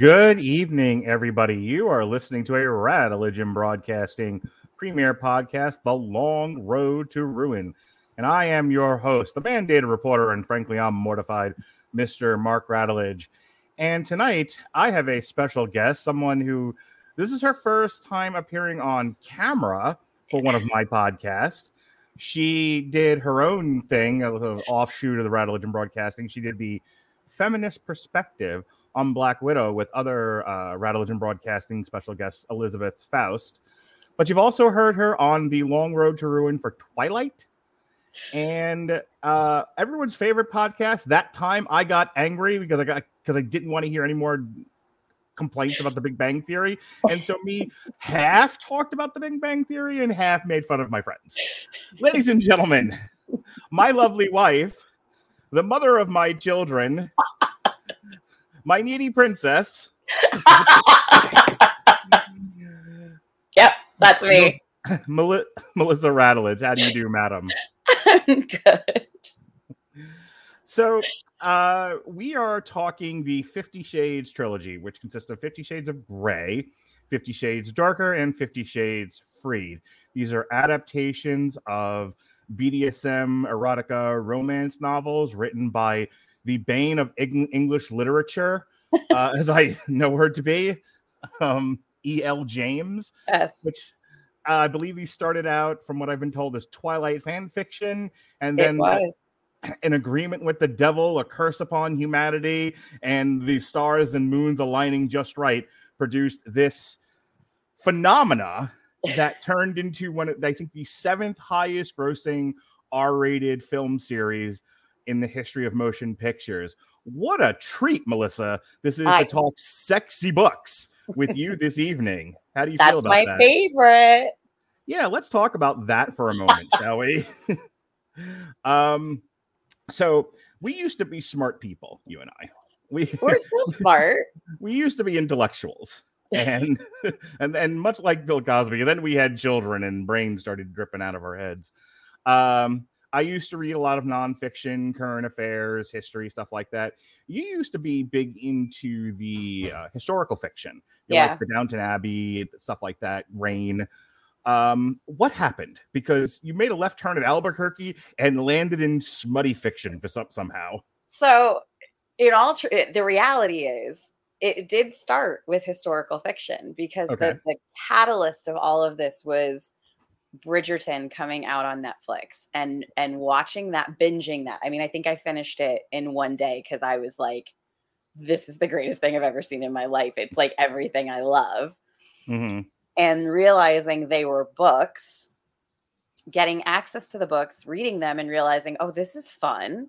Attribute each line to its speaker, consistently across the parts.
Speaker 1: Good evening, everybody. You are listening to a Radeligion Broadcasting premiere podcast, The Long Road to Ruin. And I am your host, the mandated reporter, and frankly, I'm mortified, Mr. Mark Radulich. And tonight, I have a special guest, someone who this is her first time appearing on camera for one of my podcasts. She did her own thing, an offshoot of the Radeligion Broadcasting. She did the feminist perspective on Black Widow with other uh, Radeligion Broadcasting special guest Elizabeth Faust. But you've also heard her on the Long Road to Ruin for Twilight and uh, everyone's favorite podcast. That time I got angry because I got because I didn't want to hear any more complaints about the Big Bang Theory, and so me half talked about the Big Bang Theory and half made fun of my friends. Ladies and gentlemen, my lovely wife, the mother of my children, my needy princess.
Speaker 2: yep, that's me.
Speaker 1: Melissa Radulich. How do you do, madam?
Speaker 2: I'm good.
Speaker 1: So, uh, we are talking the Fifty Shades trilogy, which consists of Fifty Shades of Grey, Fifty Shades Darker, and Fifty Shades Freed. These are adaptations of BDSM, erotica, romance novels written by the bane of English literature, uh, as I know her to be, um, E.L. James,
Speaker 2: yes.
Speaker 1: which uh, I believe he started out, from what I've been told, as Twilight fan fiction, and then an agreement with the devil, a curse upon humanity, and the stars and moons aligning just right produced this phenomena that turned into one of, I think, the seventh highest grossing R rated film series in the history of motion pictures. What a treat, Melissa. This is I, to talk sexy books with you this evening. How do you feel about
Speaker 2: that?
Speaker 1: That's
Speaker 2: my favorite.
Speaker 1: Yeah, let's talk about that for a moment, shall we? um, so we used to be smart people, you and I.
Speaker 2: We we're so smart.
Speaker 1: we used to be intellectuals. and and and much like Bill Cosby, then we had children and brains started dripping out of our heads. Um, I used to read a lot of nonfiction, current affairs, history, stuff like that. You used to be big into the uh, historical fiction, you
Speaker 2: yeah,
Speaker 1: know, like the Downton Abbey, stuff like that, Rain. Um, what happened? Because you made a left turn at Albuquerque and landed in smutty fiction for some somehow.
Speaker 2: So, in all, tr- the reality is, it did start with historical fiction because okay. the, the catalyst of all of this was Bridgerton coming out on Netflix and and watching that binging that. I mean, I think I finished it in one day cuz I was like this is the greatest thing I've ever seen in my life. It's like everything I love.
Speaker 1: Mm-hmm.
Speaker 2: And realizing they were books, getting access to the books, reading them and realizing, "Oh, this is fun."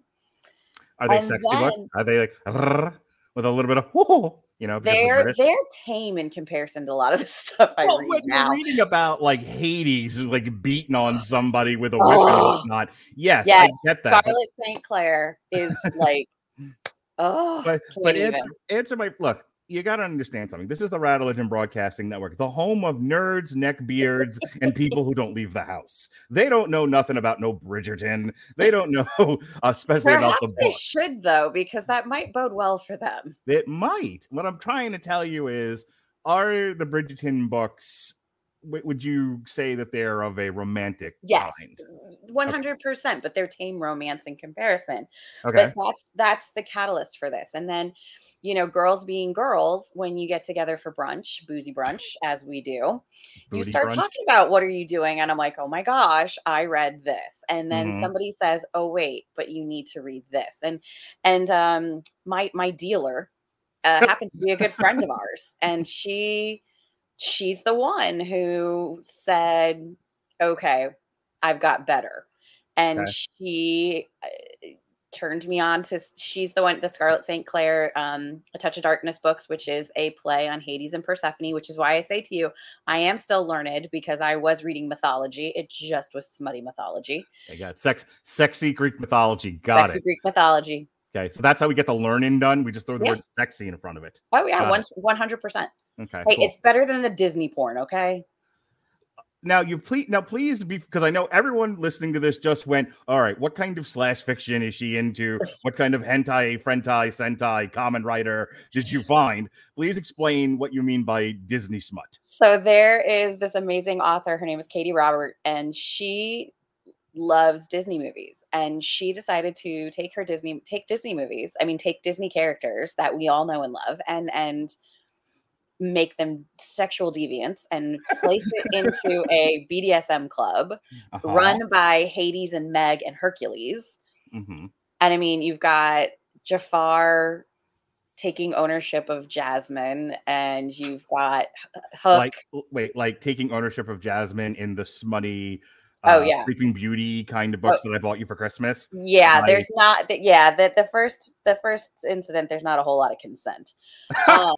Speaker 1: Are they and sexy then, books? Are they like with a little bit of whoa? You know
Speaker 2: they're they're tame in comparison to a lot of the stuff I well, read when now.
Speaker 1: You're reading about like Hades like beating on somebody with a whip oh. and whatnot. Yes, yes, I get that.
Speaker 2: Scarlett St. Clair is like oh
Speaker 1: but but answer, answer my look you got to understand something. This is the Radeligion Broadcasting Network, the home of nerds, neckbeards, and people who don't leave the house. They don't know nothing about no Bridgerton. They don't know, especially
Speaker 2: Perhaps
Speaker 1: about the
Speaker 2: book. They should though, because that might bode well for them.
Speaker 1: It might. What I'm trying to tell you is, are the Bridgerton books would you say that they're of a romantic
Speaker 2: yes
Speaker 1: kind?
Speaker 2: 100% but they're tame romance in comparison
Speaker 1: okay
Speaker 2: but that's that's the catalyst for this and then you know, girls being girls, when you get together for brunch, boozy brunch, as we do, Booty you start brunch. talking about what are you doing? And I'm like, oh my gosh, I read this. And then mm-hmm. somebody says, oh wait, but you need to read this. And and um my my dealer uh, happened to be a good friend of ours, and she she's the one who said, okay, I've got better. And okay. she uh, turned me on to she's the one the scarlett st clair um a touch of darkness books which is a play on hades and persephone which is why i say to you i am still learned because i was reading mythology. It just was smutty mythology.
Speaker 1: I got sex sexy greek mythology. Got
Speaker 2: sexy
Speaker 1: it.
Speaker 2: Greek mythology.
Speaker 1: Okay so that's how we get the learning done. We just throw the yeah. word sexy in front of it.
Speaker 2: Oh yeah one, 100%
Speaker 1: okay
Speaker 2: hey cool. it's better than the disney porn okay
Speaker 1: now you please now please be because I know everyone listening to this just went, all right, what kind of slash fiction is she into? What kind of hentai, frentai, sentai, common writer did you find? Please explain what you mean by Disney smut.
Speaker 2: So there is this amazing author. Her name is Katee Robert, and she loves Disney movies. And she decided to take her Disney take Disney movies. I mean, take Disney characters that we all know and love, and and make them sexual deviants and place it into a BDSM club uh-huh. run by Hades and Meg and Hercules. Mm-hmm. And I mean, you've got Jafar taking ownership of Jasmine, and you've got Hook.
Speaker 1: Like, wait, like taking ownership of Jasmine in the smutty.
Speaker 2: Uh, oh yeah,
Speaker 1: Sleeping Beauty kind of books oh. that I bought you for Christmas.
Speaker 2: Yeah, like... there's not. Yeah, the the first the first incident. There's not a whole lot of consent. Um,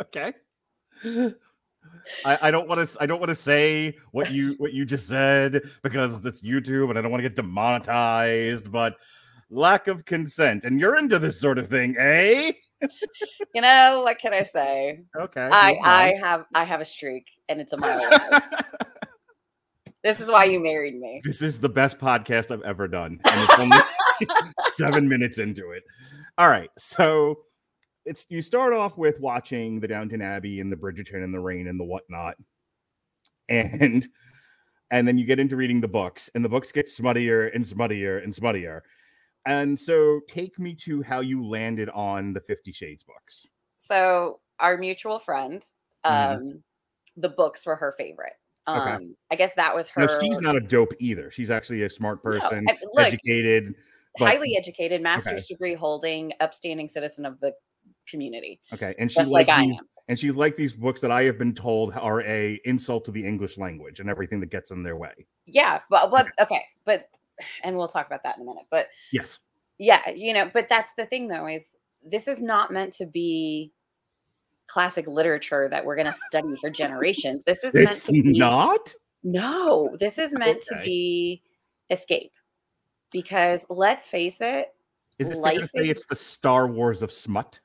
Speaker 1: okay. I, I, don't want to I don't want to say what you what you just said because it's YouTube and I don't want to get demonetized, but lack of consent. And you're into this sort of thing, eh?
Speaker 2: you know, what can I say?
Speaker 1: Okay.
Speaker 2: I I have I have a streak and it's a mile. this is why you married me.
Speaker 1: This is the best podcast I've ever done. And it's only seven minutes into it. All right. So it's you start off with watching the Downton Abbey and the Bridgerton and the Rain and the whatnot, and and then you get into reading the books, and the books get smuttier and smuttier and smuttier. And so, take me to how you landed on the Fifty Shades books.
Speaker 2: So, our mutual friend, mm-hmm. um, mm-hmm. the books were her favorite. Um, okay. I guess that was her.
Speaker 1: No, she's not a dope either. She's actually a smart person, no, I, look, educated,
Speaker 2: but... highly educated, master's okay. degree holding, upstanding citizen of the community.
Speaker 1: Okay, and she like these, and she like these books that I have been told are a insult to the English language and everything that gets in their way.
Speaker 2: Yeah, but but okay. but and we'll talk about that in a minute. But
Speaker 1: yes,
Speaker 2: yeah, you know, but that's the thing though is this is not meant to be classic literature that we're going to study for generations. This is meant to
Speaker 1: be not.
Speaker 2: No, this is meant okay. to be escape because let's face it.
Speaker 1: Is it fair to say is, it's the Star Wars of smut?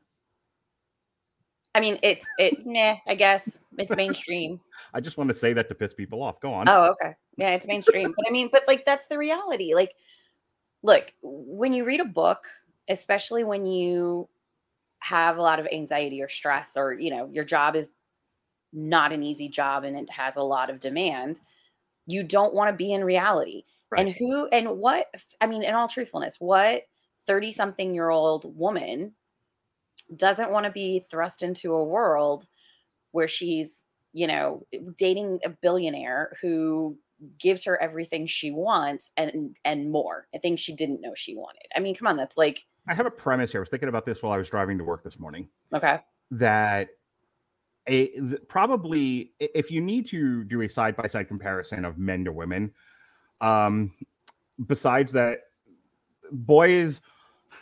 Speaker 2: I mean, it's it. nah, I guess it's mainstream.
Speaker 1: I just want to say that to piss people off. Go on.
Speaker 2: Oh, okay. Yeah, it's mainstream. but I mean, but like that's the reality. Like, look, when you read a book, especially when you have a lot of anxiety or stress, or you know, your job is not an easy job and it has a lot of demand, you don't want to be in reality. Right. And who and what? I mean, in all truthfulness, what thirty-something year old woman doesn't want to be thrust into a world where she's, you know, dating a billionaire who gives her everything she wants and and more. I think she didn't know she wanted. I mean, come on, that's like
Speaker 1: I have a premise here. I was thinking about this while I was driving to work this morning.
Speaker 2: Okay.
Speaker 1: That a probably if you need to do a side by side comparison of men to women, um, besides that, boys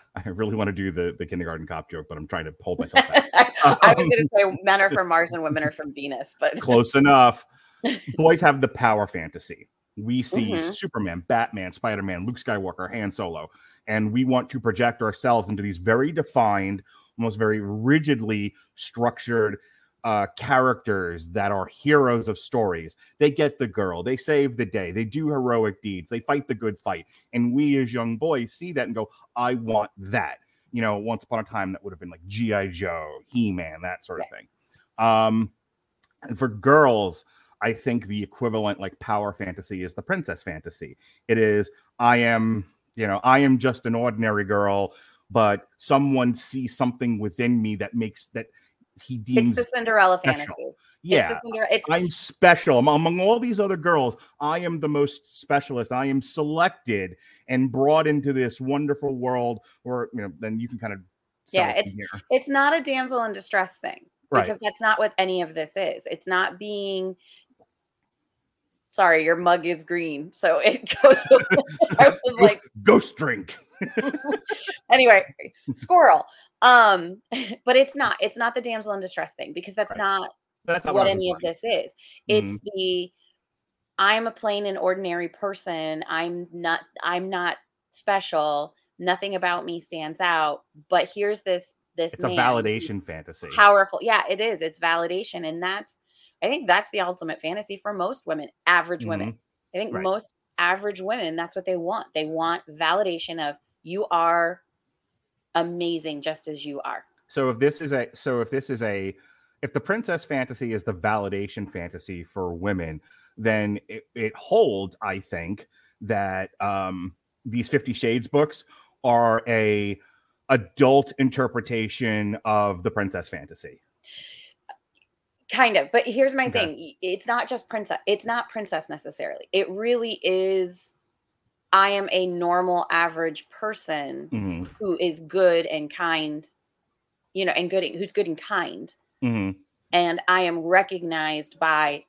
Speaker 1: I really want to do the the kindergarten cop joke, but I'm trying to hold myself back.
Speaker 2: I was going to say men are from Mars and women are from Venus, but
Speaker 1: close enough. Boys have the power fantasy. We see mm-hmm. Superman, Batman, Spider Man, Luke Skywalker, Han Solo, and we want to project ourselves into these very defined, almost very rigidly structured uh, characters that are heroes of stories. They get the girl, they save the day, they do heroic deeds, they fight the good fight. And we as young boys see that and go, I want that. You know, once upon a time, that would have been like G.I. Joe, He Man, that sort of thing. Um, for girls, I think the equivalent like power fantasy is the princess fantasy. It is, I am, you know, I am just an ordinary girl, but someone sees something within me that makes that he deems
Speaker 2: it's the Cinderella special. fantasy.
Speaker 1: Yeah, it's I'm special among all these other girls. I am the most specialist. I am selected and brought into this wonderful world. Or you know, then you can kind of
Speaker 2: yeah. It's it's not a damsel in distress thing because right. that's not what any of this is. It's not being. Sorry, your mug is green, so it goes. I was
Speaker 1: like, ghost drink.
Speaker 2: anyway, squirrel. Um, but it's not. It's not the damsel in distress thing because that's right. not that's what any of this is. It's mm-hmm. the I'm a plain and ordinary person. I'm not. I'm not special. Nothing about me stands out. But here's this. This
Speaker 1: it's a validation fantasy.
Speaker 2: Powerful. Yeah, it is. It's validation, and that's. I think that's the ultimate fantasy for most women, average mm-hmm. women. I think right. most average women, that's what they want. They want validation of you are amazing just as you are.
Speaker 1: So if this is a so if this is a if the princess fantasy is the validation fantasy for women, then it, it holds, I think, that um these 50 shades books are a adult interpretation of the princess fantasy
Speaker 2: kind of but here's my okay. thing it's not just princess it's not princess necessarily it really is i am a normal average person mm-hmm. who is good and kind you know and good who's good and kind mm-hmm. and i am recognized by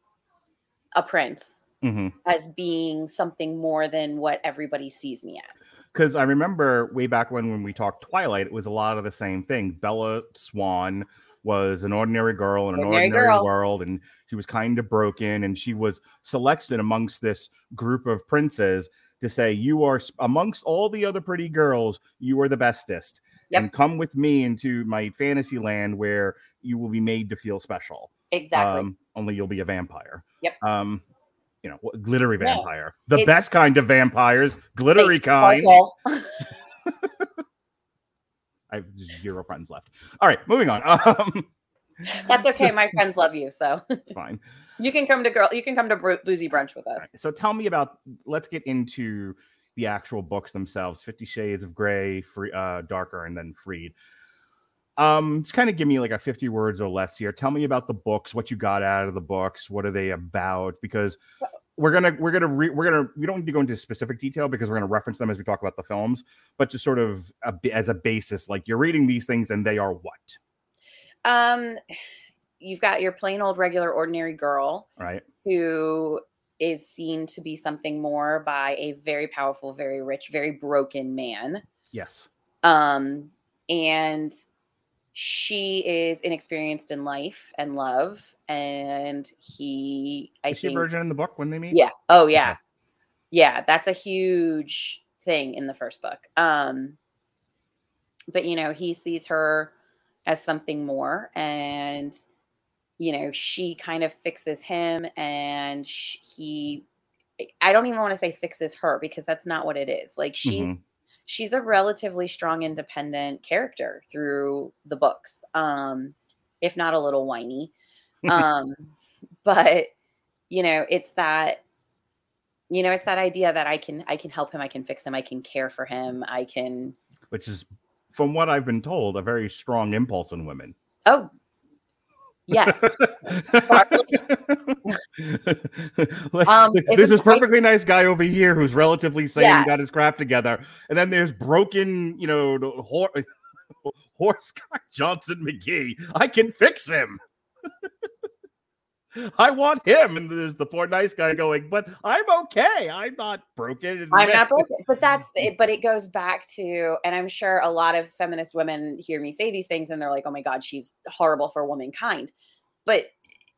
Speaker 2: a prince mm-hmm. as being something more than what everybody sees me as
Speaker 1: because i remember way back when when we talked twilight it was a lot of the same thing bella swan was an ordinary girl in an ordinary, ordinary world and she was kind of broken and she was selected amongst this group of princes to say you are amongst all the other pretty girls you are the bestest yep. and come with me into my fantasy land where you will be made to feel special
Speaker 2: exactly um,
Speaker 1: only you'll be a vampire
Speaker 2: yep
Speaker 1: um you know glittery vampire yeah. the best kind of vampires glittery kind I have zero friends left. All right, moving on. Um,
Speaker 2: That's okay. So, My friends love you, so
Speaker 1: it's fine.
Speaker 2: You can come to girl. You can come to boozy brunch with us. Right,
Speaker 1: so tell me about. Let's get into the actual books themselves. Fifty Shades of Grey, free, uh, darker, and then Freed. Um, just kind of give me like a 50 words or less here. Tell me about the books, what you got out of the books, what are they about? Because we're gonna we're gonna re, we're gonna we don't need to go into specific detail because we're gonna reference them as we talk about the films, but just sort of a, as a basis, like you're reading these things and they are what?
Speaker 2: Um, you've got your plain old regular ordinary girl,
Speaker 1: right?
Speaker 2: Who is seen to be something more by a very powerful, very rich, very broken man.
Speaker 1: Yes.
Speaker 2: Um, and she is inexperienced in life and love and he
Speaker 1: I is she think, a virgin in the book when they meet
Speaker 2: yeah oh yeah okay. yeah that's a huge thing in the first book um but you know he sees her as something more and you know she kind of fixes him and she, he i don't even want to say fixes her because that's not what it is like she's mm-hmm she's a relatively strong, independent character through the books, um, if not a little whiny. Um, but you know, it's that you know, it's that idea that I can I can help him, I can fix him, I can care for him, I can
Speaker 1: which is from what I've been told, a very strong impulse in women.
Speaker 2: Oh, Yes.
Speaker 1: um, there's this perfectly nice guy over here who's relatively sane, yeah. got his crap together, and then there's broken, you know, horse, horse Johnson McGee. I can fix him. I want him. And there's the poor nice guy going, but I'm okay. I'm not broken.
Speaker 2: I'm not broken. But that's it. But it goes back to, and I'm sure a lot of feminist women hear me say these things and they're like, oh my God, she's horrible for womankind. But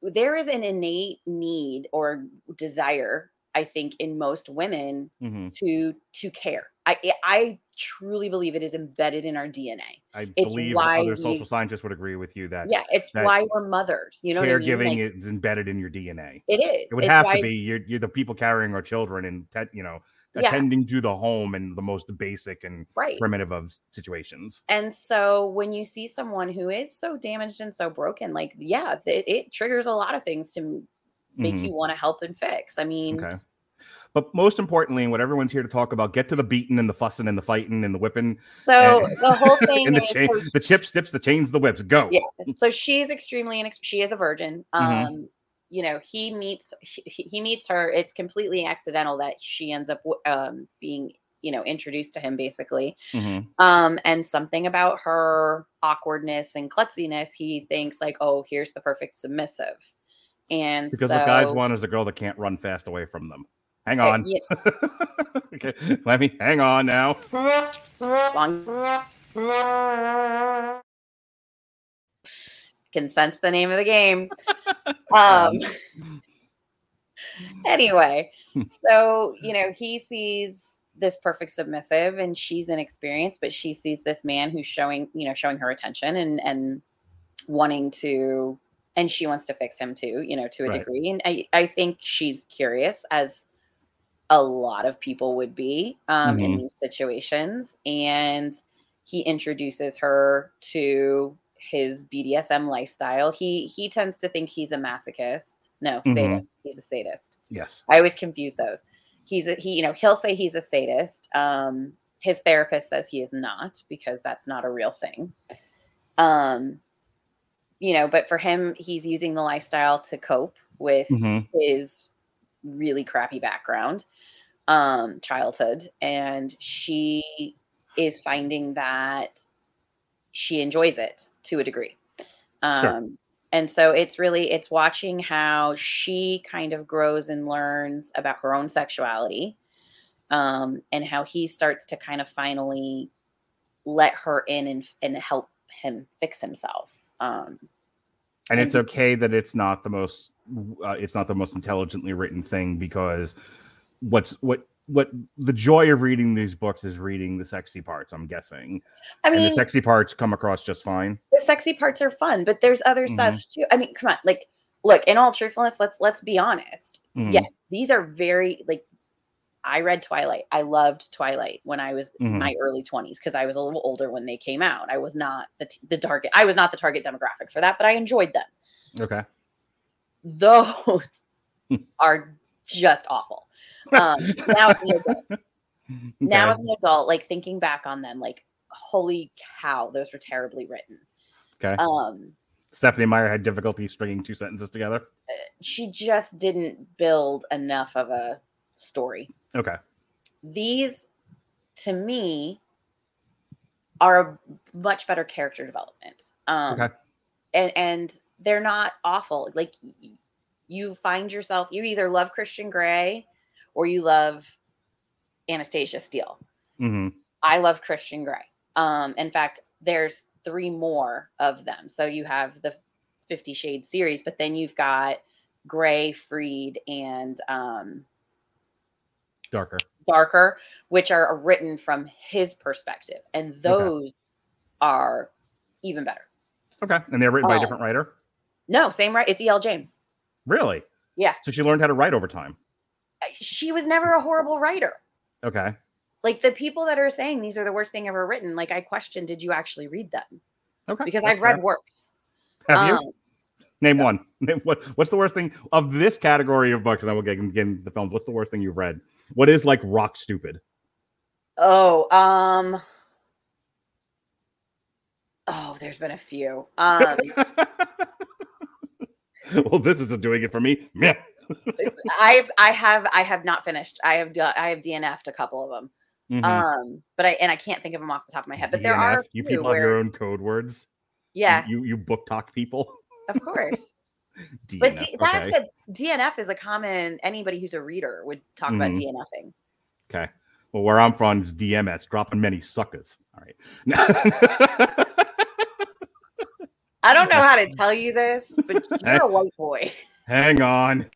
Speaker 2: there is an innate need or desire I think in most women mm-hmm. to to care. I I truly believe it is embedded in our DNA.
Speaker 1: I it's believe other we, social scientists would agree with you that
Speaker 2: yeah, it's
Speaker 1: that
Speaker 2: why we're mothers. You know,
Speaker 1: caregiving
Speaker 2: I mean?
Speaker 1: like, is embedded in your DNA.
Speaker 2: It is.
Speaker 1: It would
Speaker 2: it's
Speaker 1: have to be. You're you're the people carrying our children and you know
Speaker 2: yeah.
Speaker 1: attending to the home and the most basic and
Speaker 2: right.
Speaker 1: primitive of situations.
Speaker 2: And so when you see someone who is so damaged and so broken, like yeah, it, it triggers a lot of things to make mm-hmm. you want to help and fix. I mean.
Speaker 1: Okay but most importantly, and what everyone's here to talk about, get to the beating and the fussing and the fighting and the whipping.
Speaker 2: So and, the whole thing,
Speaker 1: and the, cha- so, the chips, dips, the chains, the whips. Go.
Speaker 2: Yeah. So she's extremely inex- she is a virgin. Mm-hmm. Um, mm-hmm. you know, he meets he, he, meets her. It's completely accidental that she ends up um being you know introduced to him basically mm-hmm. um and something about her awkwardness and klutziness he thinks like oh here's the perfect submissive and
Speaker 1: because
Speaker 2: so,
Speaker 1: what guys want is a girl that can't run fast away from them Hang on. Yeah. okay, let me hang on now. Long.
Speaker 2: Can sense the name of the game. Um. anyway, so you know he sees this perfect submissive, and she's inexperienced, but she sees this man who's showing you know showing her attention and and wanting to and she wants to fix him too, you know, to a right. degree. And I, I think she's curious, as a lot of people would be um, mm-hmm. in these situations. And he introduces her to his BDSM lifestyle. He he tends to think he's a masochist. No, mm-hmm. sadist. He's a sadist.
Speaker 1: Yes.
Speaker 2: I always confuse those. He's a, he, you know, he'll say he's a sadist. Um, his therapist says he is not because that's not a real thing. Um, you know, but for him, he's using the lifestyle to cope with mm-hmm. his really crappy background, um, childhood, and she is finding that she enjoys it to a degree. Um, sure. and so it's really it's watching how she kind of grows and learns about her own sexuality um, and how he starts to kind of finally let her in and, and help him fix himself um,
Speaker 1: and, and it's okay that it's not the most uh, it's not the most intelligently written thing because what's what what the joy of reading these books is reading the sexy parts i'm guessing. I mean and the sexy parts come across just fine.
Speaker 2: The sexy parts are fun but there's other mm-hmm. stuff too. I mean come on like look in all truthfulness let's let's be honest. Mm-hmm. yeah these are very like i read twilight. I loved twilight when i was mm-hmm. in my early 20s because i was a little older when they came out. I was not the, the target i was not the target demographic for that but i enjoyed them.
Speaker 1: Okay.
Speaker 2: Those are just awful um, now as an adult, okay. now as an adult, like thinking back on them, like holy cow, those were terribly written.
Speaker 1: Okay. Um, Stephenie Meyer had difficulty stringing two sentences together. Uh,
Speaker 2: she just didn't build enough of a story.
Speaker 1: Okay.
Speaker 2: These, to me, are a much better character development. Um, okay. And and they're not awful. Like you find yourself, you either love Christian Grey or you love Anastasia Steele. Mm-hmm. I love Christian Grey. Um, in fact, there's three more of them. So you have the Fifty Shades series, but then you've got Grey, Freed, and um,
Speaker 1: Darker.
Speaker 2: Darker, which are written from his perspective, and those okay. are even better.
Speaker 1: Okay, and they're written by a different writer.
Speaker 2: No, same right. It's E.L. James.
Speaker 1: Really?
Speaker 2: Yeah.
Speaker 1: So she learned how to write over time
Speaker 2: she was never a horrible writer.
Speaker 1: Okay.
Speaker 2: Like the people that are saying these are the worst thing ever written, like I question, did you actually read them?
Speaker 1: Okay.
Speaker 2: Because I've read worse.
Speaker 1: Have um, you? Name one. Name what what's the worst thing of this category of books? And then we'll get, get into the films. What's the worst thing you've read? What is like rock stupid?
Speaker 2: Oh, um Oh, there's been a few. Um
Speaker 1: well, this isn't doing it for me. Yeah.
Speaker 2: I I have I have not finished. I have I have DNF'd a couple of them. Mm-hmm. Um, but I and I can't think of them off the top of my head. But DNF, there are
Speaker 1: you people where, have your own code words.
Speaker 2: Yeah,
Speaker 1: you you book talk people.
Speaker 2: Of course. DNF, but D- that's okay. a DNF is a common. Anybody who's a reader would talk mm-hmm. about DNFing.
Speaker 1: Okay. Well, where I'm from is DMS, dropping many suckers. All right.
Speaker 2: I don't know how to tell you this, but you're a white boy.
Speaker 1: Hang on.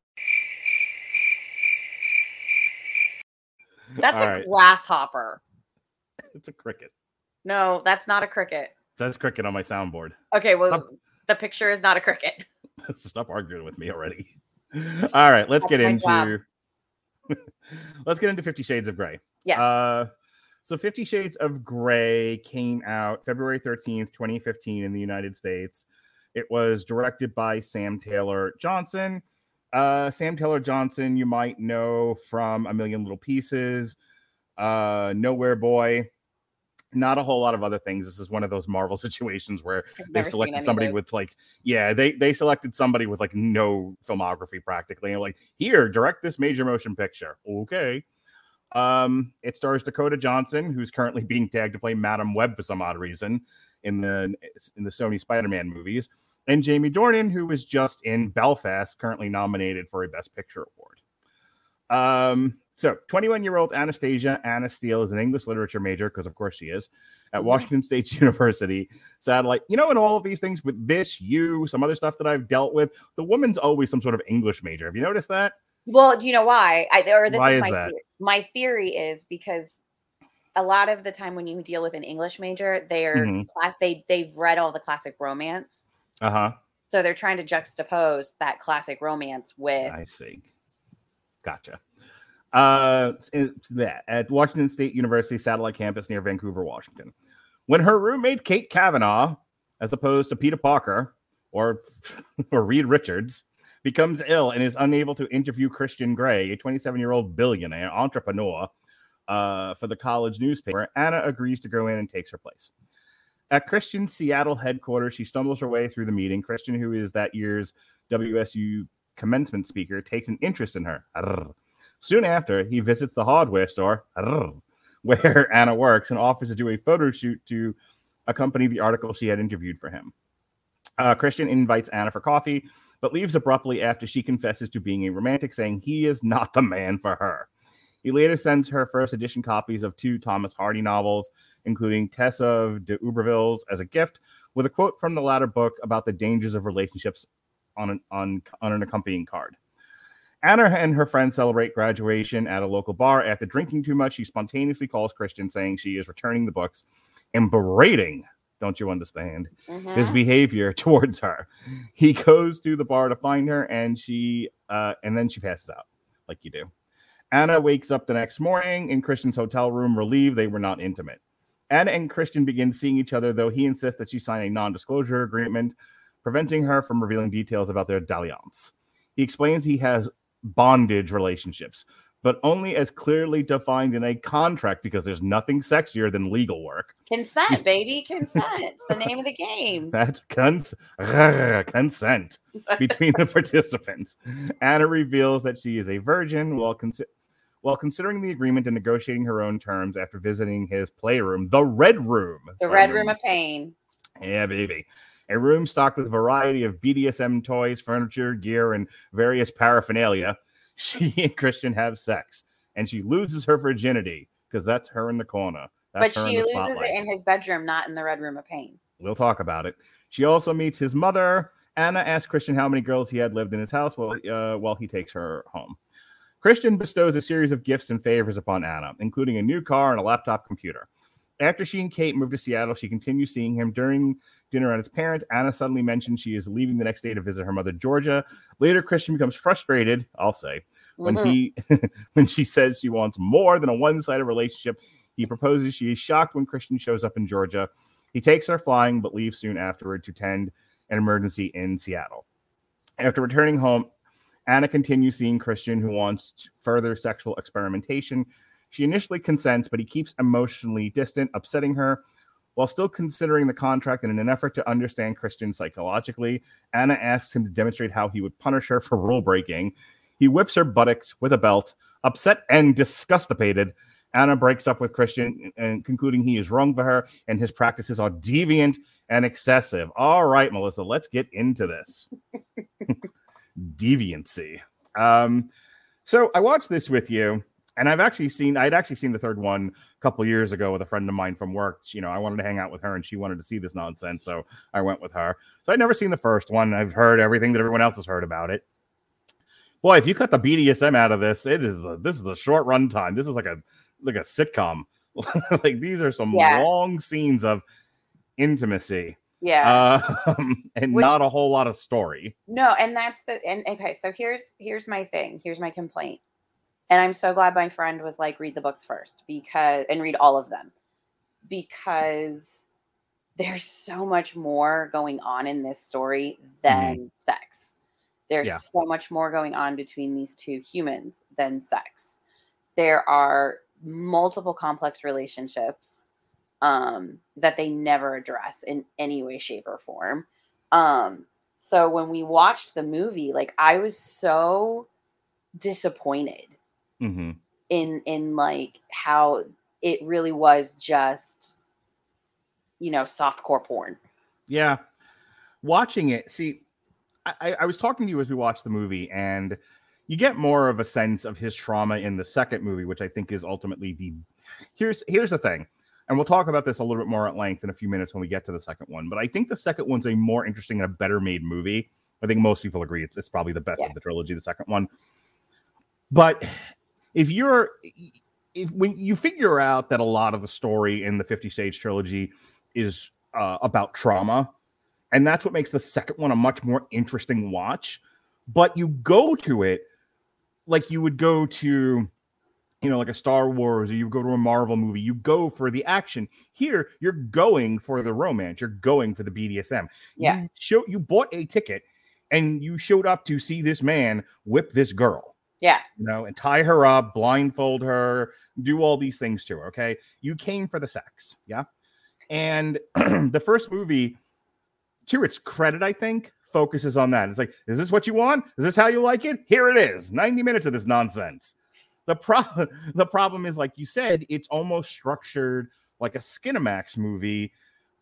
Speaker 2: That's All a right. grasshopper.
Speaker 1: It's a cricket.
Speaker 2: No, that's not a cricket. It
Speaker 1: says cricket on my soundboard.
Speaker 2: Okay, well, Stop. the picture is not a cricket.
Speaker 1: Stop arguing with me already. All right, let's that's get into let's get into Fifty Shades of Grey.
Speaker 2: Yeah. Uh,
Speaker 1: so Fifty Shades of Grey came out February 13th, 2015 in the United States. It was directed by Sam Taylor Johnson uh, Sam Taylor Johnson, you might know from A Million Little Pieces, uh, Nowhere Boy, not a whole lot of other things. This is one of those Marvel situations where they selected somebody with like, yeah, they they selected somebody with like no filmography practically, and like, here, direct this major motion picture. Okay. Um, it stars Dakota Johnson, who's currently being tagged to play Madame Web for some odd reason in the in the Sony Spider-Man movies and Jamie Dornan, who was just in Belfast, currently nominated for a Best Picture award. Um, so 21 year old Anastasia Anna Steele is an English literature major, because of course she is, at mm-hmm. Washington State University. Satellite, you know, in all of these things with this, you, some other stuff that I've dealt with, the woman's always some sort of English major. Have you noticed that?
Speaker 2: Well, do you know why? I or this why is, is my that? Theory. my theory is because a lot of the time when you deal with an English major, they are mm-hmm. class they they've read all the classic romance
Speaker 1: uh huh.
Speaker 2: So they're trying to juxtapose that classic romance with.
Speaker 1: I see. Gotcha. Uh, it's that at Washington State University satellite campus near Vancouver, Washington. When her roommate Kate Kavanagh, as opposed to Peter Parker or or Reed Richards, becomes ill and is unable to interview Christian Grey, a 27 year old billionaire entrepreneur, uh, for the college newspaper, Anna agrees to go in and takes her place. At Christian's Seattle headquarters, she stumbles her way through the meeting. Christian, who is that year's WSU commencement speaker, takes an interest in her. Soon after, he visits the hardware store where Anna works and offers to do a photo shoot to accompany the article she had interviewed for him. Uh, Christian invites Anna for coffee, but leaves abruptly after she confesses to being a romantic, saying he is not the man for her. He later sends her first edition copies of two Thomas Hardy novels, including Tess of the d'Urbervilles, as a gift, with a quote from the latter book about the dangers of relationships on an, on, on an accompanying card. Anna and her friends celebrate graduation at a local bar. After drinking too much, she spontaneously calls Christian, saying she is returning the books and berating, don't you understand, mm-hmm. his behavior towards her. He goes to the bar to find her, and she uh, and then she passes out, like you do. Anna wakes up the next morning in Christian's hotel room, relieved they were not intimate. Anna and Christian begin seeing each other, though he insists that she sign a non disclosure agreement, preventing her from revealing details about their dalliance. He explains he has bondage relationships, but only as clearly defined in a contract because there's nothing sexier than legal work.
Speaker 2: Consent, baby, consent. it's the name of the game.
Speaker 1: That's cons- consent between the participants. Anna reveals that she is a virgin while consi- while considering the agreement and negotiating her own terms after visiting his playroom, the Red Room.
Speaker 2: The Red Room of Pain.
Speaker 1: Yeah, baby. A room stocked with a variety of BDSM toys, furniture, gear, and various paraphernalia. She and Christian have sex, and she loses her virginity because that's her in the corner. That's
Speaker 2: but she loses it in his bedroom, not in the Red Room of Pain.
Speaker 1: We'll talk about it. She also meets his mother. Anna asks Christian how many girls he had lived in his house while, uh, while he takes her home. Christian bestows a series of gifts and favors upon Anna, including a new car and a laptop computer. After she and Kate move to Seattle, she continues seeing him during dinner at his parents. Anna suddenly mentions she is leaving the next day to visit her mother, Georgia. Later, Christian becomes frustrated, I'll say, when mm-hmm. he when she says she wants more than a one-sided relationship. He proposes. She is shocked when Christian shows up in Georgia. He takes her flying, but leaves soon afterward to tend an emergency in Seattle. After returning home, Anna continues seeing Christian, who wants further sexual experimentation. She initially consents, but he keeps emotionally distant, upsetting her. While still considering the contract and in an effort to understand Christian psychologically, Anna asks him to demonstrate how he would punish her for rule breaking. He whips her buttocks with a belt. Upset and disgustated, Anna breaks up with Christian and concluding he is wrong for her and his practices are deviant and excessive. All right, Melissa, let's get into this. Deviancy. Um, so I watched this with you and I've actually seen I'd actually seen the third one a couple years ago with a friend of mine from work. You know, I wanted to hang out with her and she wanted to see this nonsense, so I went with her. So I'd never seen the first one. I've heard everything that everyone else has heard about it. Boy, if you cut the BDSM out of this, it is a, this is a short run time. This is like a like a sitcom. like these are some yeah. long scenes of intimacy.
Speaker 2: Yeah.
Speaker 1: Um, and Which, not a whole lot of story.
Speaker 2: No, and that's the and okay, so here's here's my thing. Here's my complaint. And I'm so glad my friend was like, read the books first because, and read all of them because there's so much more going on in this story than mm-hmm. sex. There's yeah. so much more going on between these two humans than sex. There are multiple complex relationships um, that they never address in any way, shape, or form. Um, so when we watched the movie, like I was so disappointed mm-hmm. in in like how it really was just you know soft core porn.
Speaker 1: Yeah, watching it. See, I, I was talking to you as we watched the movie, and you get more of a sense of his trauma in the second movie, which I think is ultimately the. Here's here's the thing, and we'll talk about this a little bit more at length in a few minutes when we get to the second one. But I think the second one's a more interesting and a better made movie. I think most people agree it's it's probably the best yeah. of the trilogy, the second one. But if you're if when you figure out that a lot of the story in the 50 stage trilogy is uh, about trauma And that's what makes the second one a much more interesting watch. But you go to it like you would go to you know, like a Star Wars or you go to a Marvel movie, you go for the action. Here, you're going for the romance. You're going for the BDSM.
Speaker 2: Yeah.
Speaker 1: You show you bought a ticket and you showed up to see this man whip this girl.
Speaker 2: Yeah.
Speaker 1: You know, and tie her up, blindfold her, do all these things to her. Okay. You came for the sex. Yeah. And the first movie, to its credit, I think, focuses on that. It's like, is this what you want? Is this how you like it? Here it is 90 minutes of this nonsense. The problem the problem is like you said, it's almost structured like a Skinemax movie.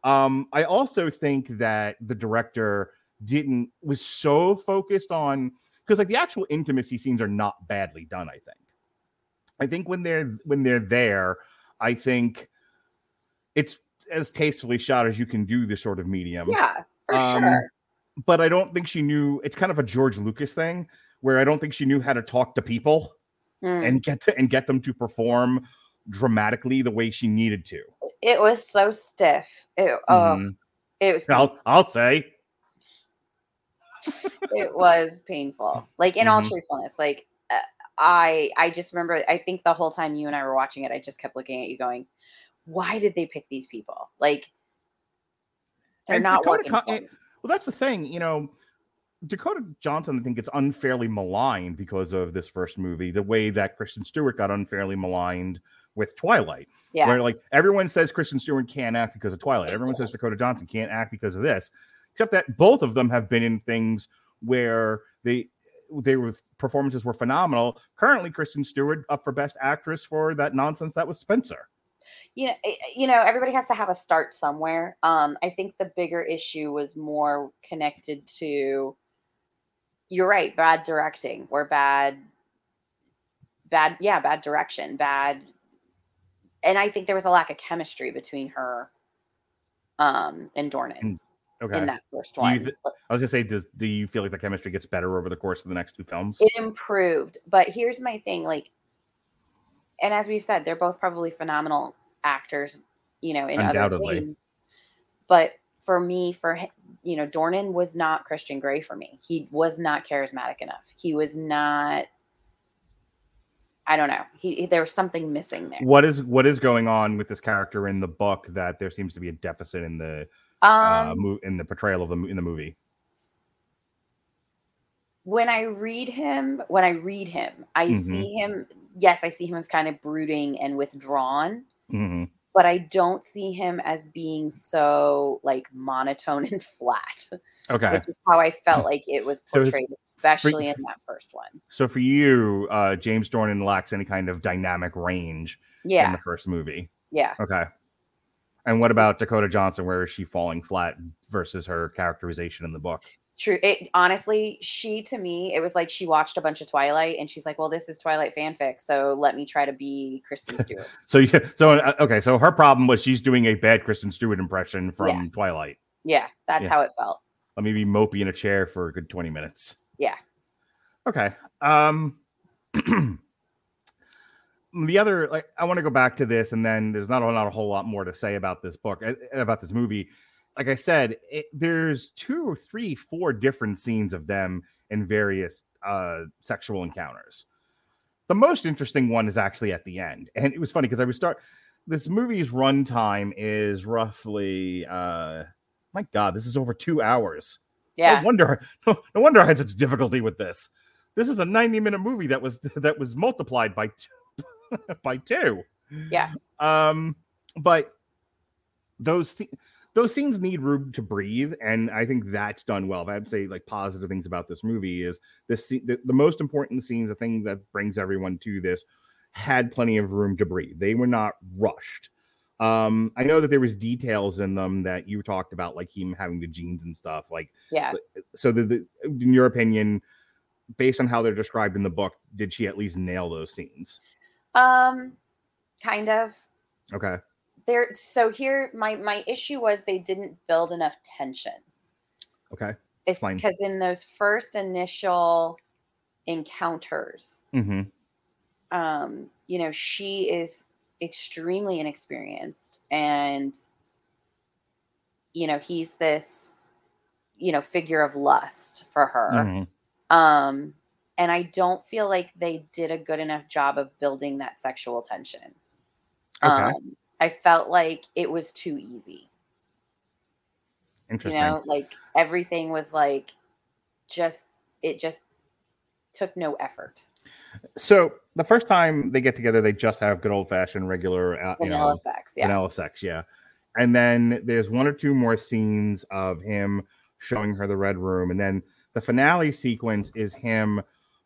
Speaker 1: Um, I also think that the director didn't was so focused on because like the actual intimacy scenes are not badly done, I think. I think when they're when they're there, I think it's as tastefully shot as you can do this sort of medium.
Speaker 2: Yeah, for
Speaker 1: Um,
Speaker 2: sure.
Speaker 1: But I don't think she knew it's kind of a George Lucas thing where I don't think she knew how to talk to people
Speaker 2: Mm.
Speaker 1: and get to, and get them to perform dramatically the way she needed to.
Speaker 2: it was so stiff. It, oh,
Speaker 1: Mhm.
Speaker 2: it was
Speaker 1: I'll I'll say.
Speaker 2: it was painful. Like in all
Speaker 1: Mhm.
Speaker 2: truthfulness, like uh, I I just remember I think the whole time you and I were watching it, I just kept looking at you going, why did they pick these people? Like they're
Speaker 1: And
Speaker 2: not working.
Speaker 1: Con-. Well, that's the thing, you know. Dakota Johnson, I think, gets unfairly maligned because of this first movie, the way that Kristen Stewart got unfairly maligned with Twilight.
Speaker 2: yeah.
Speaker 1: Where like everyone says Kristen Stewart can't act because of Twilight. Everyone says Dakota Johnson can't act because of this. Except that both of them have been in things where they they were performances were phenomenal. Currently, Kristen Stewart up for Best Actress for that nonsense that was Spencer.
Speaker 2: you know, eh, eh, you know, everybody has to have a start somewhere. Um, I think the bigger issue was more connected to you're right, bad directing or bad bad yeah, bad direction, bad and I think there was a lack of chemistry between her um and Dornan
Speaker 1: And- Okay.
Speaker 2: in that first one.
Speaker 1: th- I was gonna say, does do you feel like the chemistry gets better over the course of the next two films?
Speaker 2: it improved. But here's my thing, like, and as we've said, they're both probably phenomenal actors, you know, in other
Speaker 1: Undoubtedly.
Speaker 2: things. But for me, for you know, Dornan was not Christian Grey for me. He was not charismatic enough. He was not. I don't know. He there was something missing there.
Speaker 1: What is what is going on with this character in the book that there seems to be a deficit in the
Speaker 2: Um,
Speaker 1: uh, mo- in the portrayal of the in the movie?
Speaker 2: when I read him, when I read him, I
Speaker 1: Mhm.
Speaker 2: see him. Yes, I see him as kind of brooding and withdrawn.
Speaker 1: hmm
Speaker 2: but I don't see him as being so like monotone and flat,
Speaker 1: Okay,
Speaker 2: which is how I felt like it was
Speaker 1: So
Speaker 2: portrayed, especially in that first one.
Speaker 1: so for you, uh, James Dornan lacks any kind of dynamic range in the first movie.
Speaker 2: yeah.
Speaker 1: Okay, and what about Dakota Johnson? Where is she falling flat versus her characterization in the book?
Speaker 2: True. It honestly, she to me, it was like she watched a bunch of Twilight and she's like, "Well, this is Twilight fanfic, so let me try to be Kristen Stewart."
Speaker 1: So yeah, so uh, okay, so her problem was she's doing a bad Kristen Stewart impression from
Speaker 2: Yeah.
Speaker 1: Twilight.
Speaker 2: yeah, that's
Speaker 1: Yeah.
Speaker 2: how it felt.
Speaker 1: Let me be mopey in a chair for a good twenty minutes.
Speaker 2: Yeah.
Speaker 1: Okay. Um the other like I want to go back to this and then there's not a, not a whole lot more to say about this book about this movie. Like I said, it, there's two or three, four different scenes of them in various uh sexual encounters. The most interesting one is actually at the end. And it was funny because I would start this movie's runtime is roughly uh my god, this is over 2 hours.
Speaker 2: Yeah,
Speaker 1: No wonder, no, wonder I had such difficulty with this. This is a 90 minute movie that was that was multiplied by two, by two.
Speaker 2: Yeah.
Speaker 1: Um, but those sce- those scenes need room to breathe, and I think that's done well. If I'd say like positive things about this movie is this the, the most important scenes, the thing that brings everyone to this, had plenty of room to breathe. They were not rushed. Um, I know that there was details in them that you talked about, like him having the jeans and stuff. Like,
Speaker 2: yeah.
Speaker 1: so the, the in your opinion, based on how they're described in the book, did she at least nail those scenes?
Speaker 2: Um, kind of.
Speaker 1: Okay.
Speaker 2: There. So here, my my issue was they didn't build enough tension.
Speaker 1: Okay.
Speaker 2: It's
Speaker 1: Fine.
Speaker 2: because in those first initial encounters,
Speaker 1: Mm-hmm.
Speaker 2: um, you know, she is extremely inexperienced and you know, he's this you know, figure of lust for her. Mm-hmm. Um, and I don't feel like they did a good enough job of building that sexual tension. Okay. Um, I felt like it was too easy.
Speaker 1: Interesting.
Speaker 2: You know, like everything was like just it just took no effort.
Speaker 1: So the first time they get together, they just have good old fashioned regular uh,
Speaker 2: vanilla know, sex, yeah.
Speaker 1: Vanilla sex, yeah. And then there's one or two more scenes of him showing her the red room, and then the finale sequence is him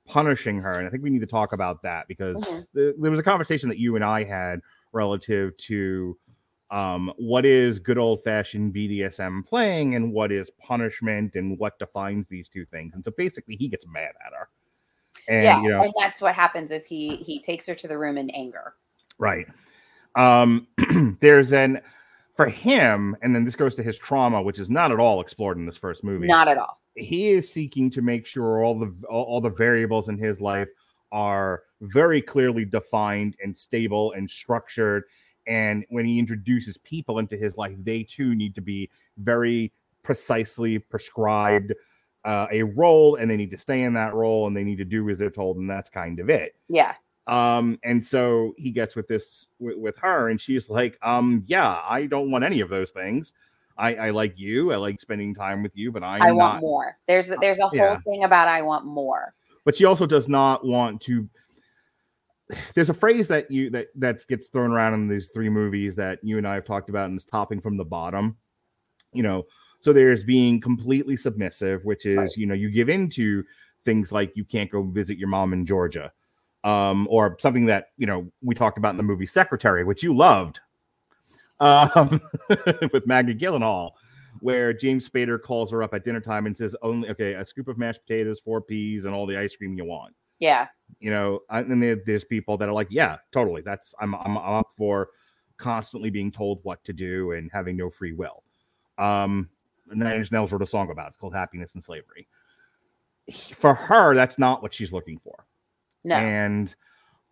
Speaker 1: punishing her. And I think we need to talk about that because mm-hmm. the, there was a conversation that you and I had relative to um, what is good old fashioned BDSM playing and what is punishment and what defines these two things. And so basically, he gets mad at her.
Speaker 2: And, yeah, you know, and that's what happens is he he takes her to the room in anger.
Speaker 1: Right. Um, there's an for him, and then this goes to his trauma, which is not at all explored in this first movie.
Speaker 2: Not at all.
Speaker 1: He is seeking to make sure all the all, all the variables in his life are very clearly defined and stable and structured. And when he introduces people into his life, they too need to be very precisely prescribed uh, a role and they need to stay in that role and they need to do as they're told. And that's kind of it.
Speaker 2: Yeah.
Speaker 1: Um, and so he gets with this with, with her, and she's like, um, yeah, I don't want any of those things. I, I like you. I like spending time with you, but I
Speaker 2: I want more. There's there's a whole yeah. thing about I want more
Speaker 1: but she also does not want to there's a phrase that you that that gets thrown around in these three movies that you and I have talked about and it's topping from the bottom. You know, so there's being completely submissive, which is, right. you know, you give into things like you can't go visit your mom in Georgia. Um, or something that, you know, we talked about in the movie Secretary, which you loved. Um, with Maggie Gyllenhaal where James Spader calls her up at dinner time and says, "Only okay, a scoop of mashed potatoes, four peas, and all the ice cream you want."
Speaker 2: Yeah,
Speaker 1: you know, and there, there's people that are like, "Yeah, totally. That's I'm, I'm I'm up for constantly being told what to do and having no free will." Um, Nine Inch Nails wrote a song about it. It's called "Happiness in Slavery." For her, that's not what she's looking for.
Speaker 2: No,
Speaker 1: and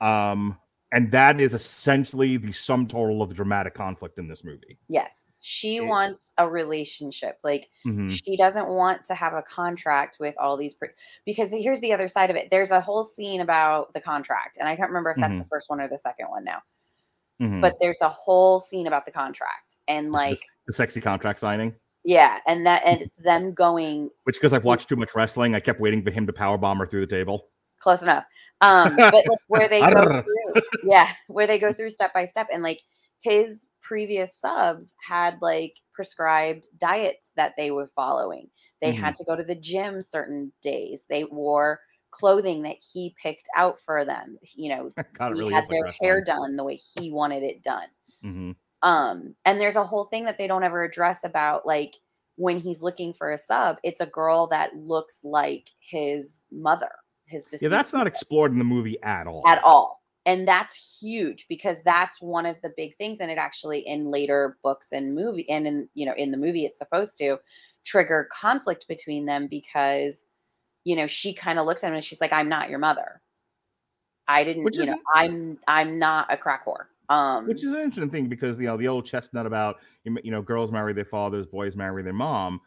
Speaker 1: um, and that is essentially the sum total of the dramatic conflict in this movie.
Speaker 2: Yes she it, wants a relationship. Like mm-hmm. she doesn't want to have a contract with all these pre- because here's the other side of it. There's a whole scene about the contract, and I can't remember if that's mm-hmm. the first one or the second one now. Mm-hmm. But there's a whole scene about the contract and like the,
Speaker 1: the sexy contract signing.
Speaker 2: Yeah, and that and them going
Speaker 1: which because I've watched too much wrestling, I kept waiting for him to power bomb her through the table.
Speaker 2: Close enough. Um, but like where they go through, yeah, where they go through step by step, and like his previous subs had like prescribed diets that they were following. They mm-hmm. had to go to the gym certain days. They wore clothing that he picked out for them. You know, God, he really had their hair done the way he wanted it done. Mm-hmm. Um, and there's a whole thing that they don't ever address about like when he's looking for a sub, it's a girl that looks like his mother. His
Speaker 1: yeah, that's not explored in the movie at all.
Speaker 2: At all and that's huge because that's one of the big things and it actually in later books and movie and in you know in the movie it's supposed to trigger conflict between them because you know she kind of looks at him and she's like i'm not your mother. I didn't which you know i'm i'm not a crack whore um
Speaker 1: which is an interesting thing because you know the old chestnut about you know girls marry their fathers boys marry their mom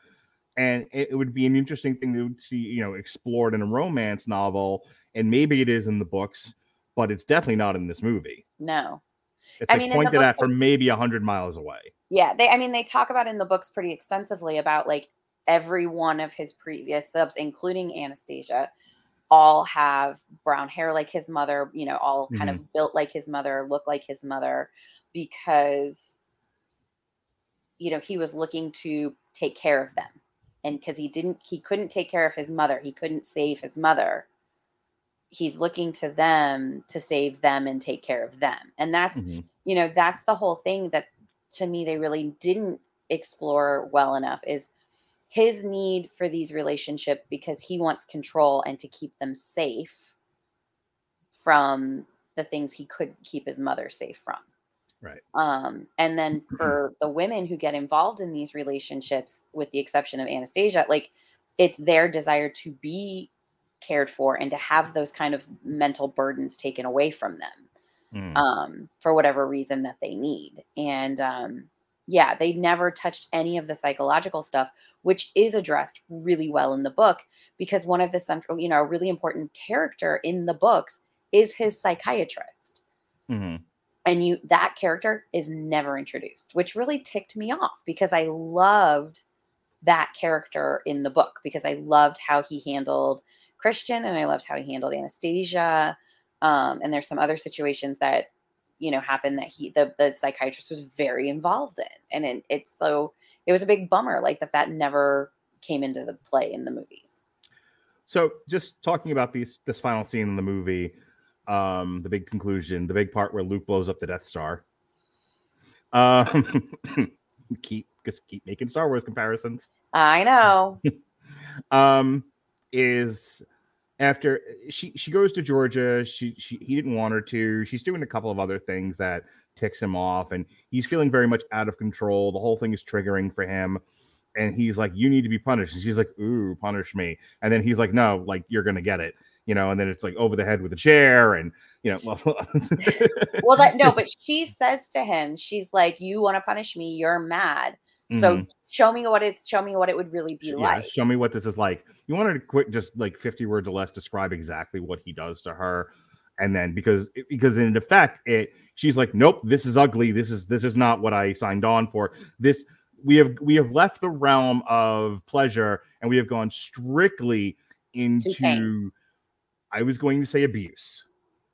Speaker 1: and it, would be an interesting thing to see you know explored in a romance novel and maybe it is in the books but it's definitely not in this movie.
Speaker 2: No.
Speaker 1: It's I like mean, pointed at from maybe a hundred miles away.
Speaker 2: Yeah, they. I mean, they talk about in the books pretty extensively about like every one of his previous subs, including Anastasia, all have brown hair like his mother. You know, all kind mm-hmm. of built like his mother, look like his mother, because you know he was looking to take care of them, and because he didn't, he couldn't take care of his mother. He couldn't save his mother he's looking to them to save them and take care of them. And that's mm-hmm. you know that's the whole thing that to me they really didn't explore well enough is his need for these relationships because he wants control and to keep them safe from the things he could keep his mother safe from.
Speaker 1: Right.
Speaker 2: Um and then for the women who get involved in these relationships with the exception of anastasia like it's their desire to be cared for and to have those kind of mental burdens taken away from them mm. um, for whatever reason that they need. And um, yeah, they never touched any of the psychological stuff, which is addressed really well in the book because one of the central, you know, a really important character in the books is his psychiatrist. Mm-hmm. And you that character is never introduced, which really ticked me off because I loved that character in the book because I loved how he handled Christian and I loved how he handled Anastasia. Um, and there's some other situations that you know happened that he the the psychiatrist was very involved in, and it, it's so it was a big bummer like that that never came into the play in the movies.
Speaker 1: So just talking about these this final scene in the movie, um, the big conclusion, the big part where Luke blows up the Death Star. Um, keep just keep making Star Wars comparisons.
Speaker 2: I know.
Speaker 1: um, is after eh, she she goes to Georgia, she she he didn't want her to. She's doing a couple of other things that ticks him off, and he's feeling very much out of control. The whole thing is triggering for him. And he's like, You need to be punished. And she's like, Ooh, punish me. And then he's like, No, like you're gonna get it you know, and then it's like over the head with a chair, and you know, well,
Speaker 2: well, that no, but she says to him, she's like, "You want to punish me? You're mad." So mm-hmm. show me what it's show me what it would really be yeah, like.
Speaker 1: Show me what this is like. You wanted to quit just like 50 words or less describe exactly what he does to her. And then because because in effect, it she's like, Nope, this is ugly. This is this is not what I signed on for. This we have we have left the realm of pleasure and we have gone strictly into I was going to say abuse.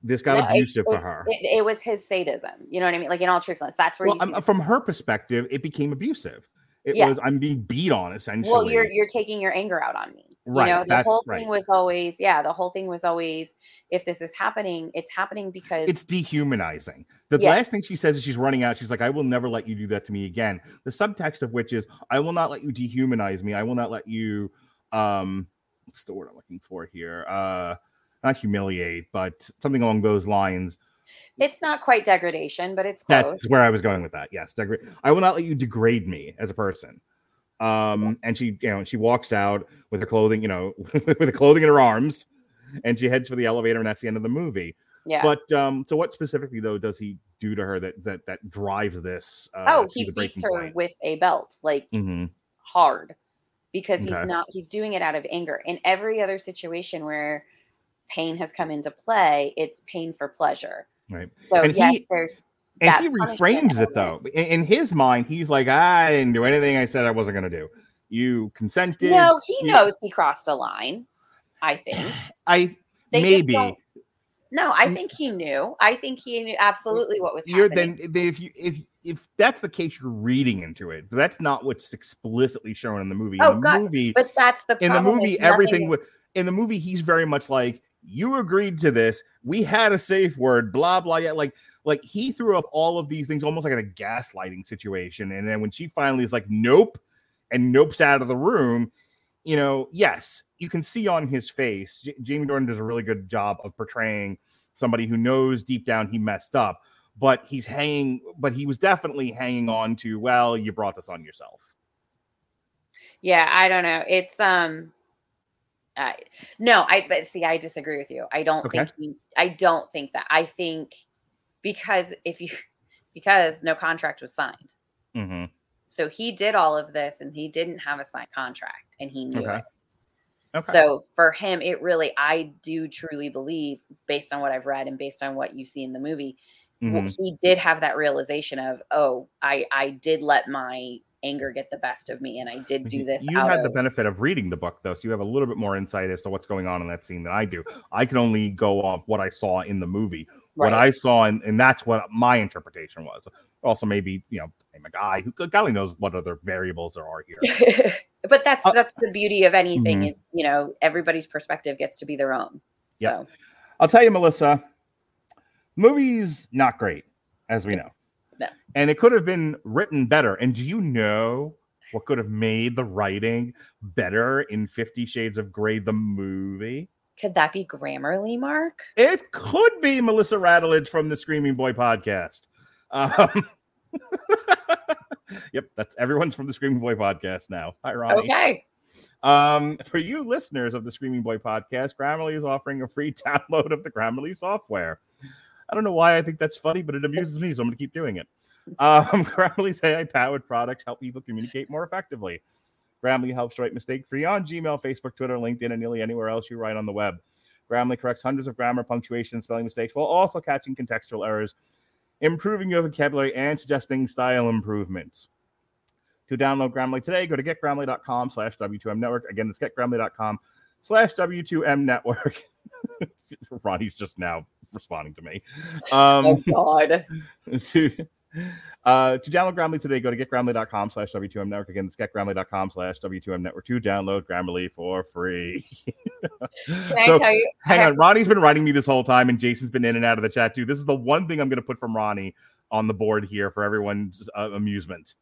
Speaker 1: This got no, abusive
Speaker 2: it,
Speaker 1: for her.
Speaker 2: It, it, was his sadism. You know what I mean? Like in all truthfulness, that's where
Speaker 1: well, from her perspective, it became abusive. It yeah. was I'm being beat on essentially.
Speaker 2: Well, you're you're taking your anger out on me. Right. You know, the whole thing right. was always, yeah, the whole thing was always if this is happening, it's happening because
Speaker 1: it's dehumanizing. The yeah. last thing she says is she's running out. She's like, I will never let you do that to me again. The subtext of which is, I will not let you dehumanize me. I will not let you um what's the word I'm looking for here? Uh not humiliate, but something along those lines.
Speaker 2: It's not quite degradation, but it's close.
Speaker 1: That's where I was going with that. Yes, degrade. I will not let you degrade me as a person. Um, and she, you know, she walks out with her clothing, you know, with the clothing in her arms, and she heads for the elevator, and that's the end of the movie.
Speaker 2: Yeah.
Speaker 1: But um, so what specifically though does he do to her that that that drives this?
Speaker 2: Uh, oh, he beats her point? with a belt, like mm-hmm. hard, because he's not. He's doing it out of anger. In every other situation where pain has come into play, it's pain for pleasure.
Speaker 1: Right.
Speaker 2: So and yes, he, there's
Speaker 1: and he reframes it though. In, in, his mind, he's like, I didn't do anything I said I wasn't gonna do. You consented.
Speaker 2: No, he you, knows he crossed a line. I think.
Speaker 1: I they maybe.
Speaker 2: No, I think he knew. I think he knew absolutely what was
Speaker 1: you're,
Speaker 2: happening.
Speaker 1: Then if you if if that's the case, you're reading into it. That's not what's explicitly shown in the movie.
Speaker 2: Oh,
Speaker 1: in the
Speaker 2: God. movie, but that's the
Speaker 1: in the movie. Everything with in the movie, he's very much like you agreed to this. We had a safe word, blah, blah. Yeah, like, like he threw up all of these things almost like in a gaslighting situation. And then when she finally is like, nope, and nopes out of the room, you know, yes, you can see on his face, J- Jamie Dornan does a really good job of portraying somebody who knows deep down he messed up, but he's hanging, but he was definitely hanging on to, well, you brought this on yourself.
Speaker 2: Yeah, I don't know. It's um I, no, I but see, I disagree with you. I don't okay. think he, I don't think that. I think because if you because no contract was signed, mm-hmm. so he did all of this and he didn't have a signed contract and he knew okay. it. Okay. So for him, it really, I do truly believe, based on what I've read and based on what you see in the movie, mm-hmm. he did have that realization of, oh, I I did let my anger get the best of me and i did do this
Speaker 1: you had of... the benefit of reading the book though so you have a little bit more insight as to what's going on in that scene than i do. I can only go off what i saw in the movie. Right. what i saw and, and that's what my interpretation was. Also maybe you know i'm a guy who golly knows what other variables there are here.
Speaker 2: But that's uh, that's the beauty of anything mm-hmm. is you know everybody's perspective gets to be their own
Speaker 1: yeah so. i'll tell you melissa movies not great as we know
Speaker 2: no.
Speaker 1: And it could have been written better. And do you know what could have made the writing better in Fifty Shades of Grey, the movie?
Speaker 2: Could that be Grammarly, Mark?
Speaker 1: It could be Melissa Radulich from the Screaming Boy podcast. Um, yep, that's everyone's from the Screaming Boy podcast now. Hi, Ronnie.
Speaker 2: Okay.
Speaker 1: Um, for you listeners of the Screaming Boy podcast, Grammarly is offering a free download of the Grammarly software. I don't know why I think that's funny, but it amuses me, so I'm going to keep doing it. Um, Grammarly's AI powered products help people communicate more effectively. Grammarly helps write mistake free on Gmail, Facebook, Twitter, LinkedIn, and nearly anywhere else you write on the web. Grammarly corrects hundreds of grammar, punctuation, spelling mistakes while also catching contextual errors, improving your vocabulary, and suggesting style improvements. To download Grammarly today, go to getgrammarly.com slash W2M network. Again, it's getgrammarly.com slash W2M network. Ronnie's just now responding to me. Um,
Speaker 2: oh, God.
Speaker 1: to, uh, to download Grammarly today, go to getgrammarly.com slash W2M network. Again, it's getgrammarly.com slash W2M network to download Grammarly for free.
Speaker 2: Can so, I tell you?
Speaker 1: Hang on. Ronnie's been writing me this whole time, and Jason's been in and out of the chat too. This is the one thing I'm going to put from Ronnie on the board here for everyone's uh, amusement.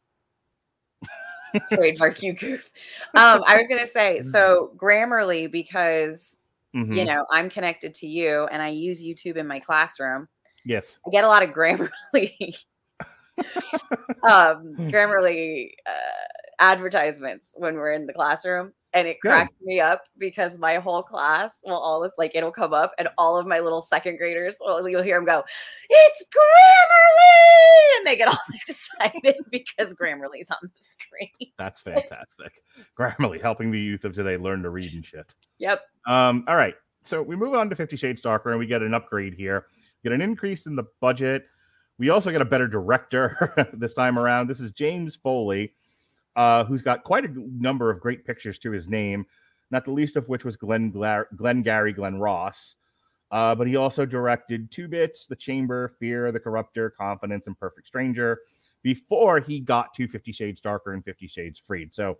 Speaker 2: Trademark you goof. Um, I was going to say, so Grammarly, because Mm-hmm. You know, I'm connected to you and I use YouTube in my classroom.
Speaker 1: Yes.
Speaker 2: I get a lot of Grammarly um Grammarly uh, advertisements when we're in the classroom and it cracks me up because my whole class will all like it'll come up and all of my little second graders well you'll hear them go it's grammarly! And they get all excited because grammarly's on the screen.
Speaker 1: That's fantastic. Grammarly helping the youth of today learn to read and shit.
Speaker 2: Yep.
Speaker 1: Um all right so we move on to 50 shades darker and we get an upgrade here. We get an increase in the budget. We also get a better director this time around. This is james foley uh, who's got quite a number of great pictures to his name, not the least of which was Glenn, Gla- Glengarry Glen Ross. Uh, but he also directed Two Bits, The Chamber, Fear, The Corruptor, Confidence, and Perfect Stranger before he got to Fifty Shades Darker and Fifty Shades Freed. So,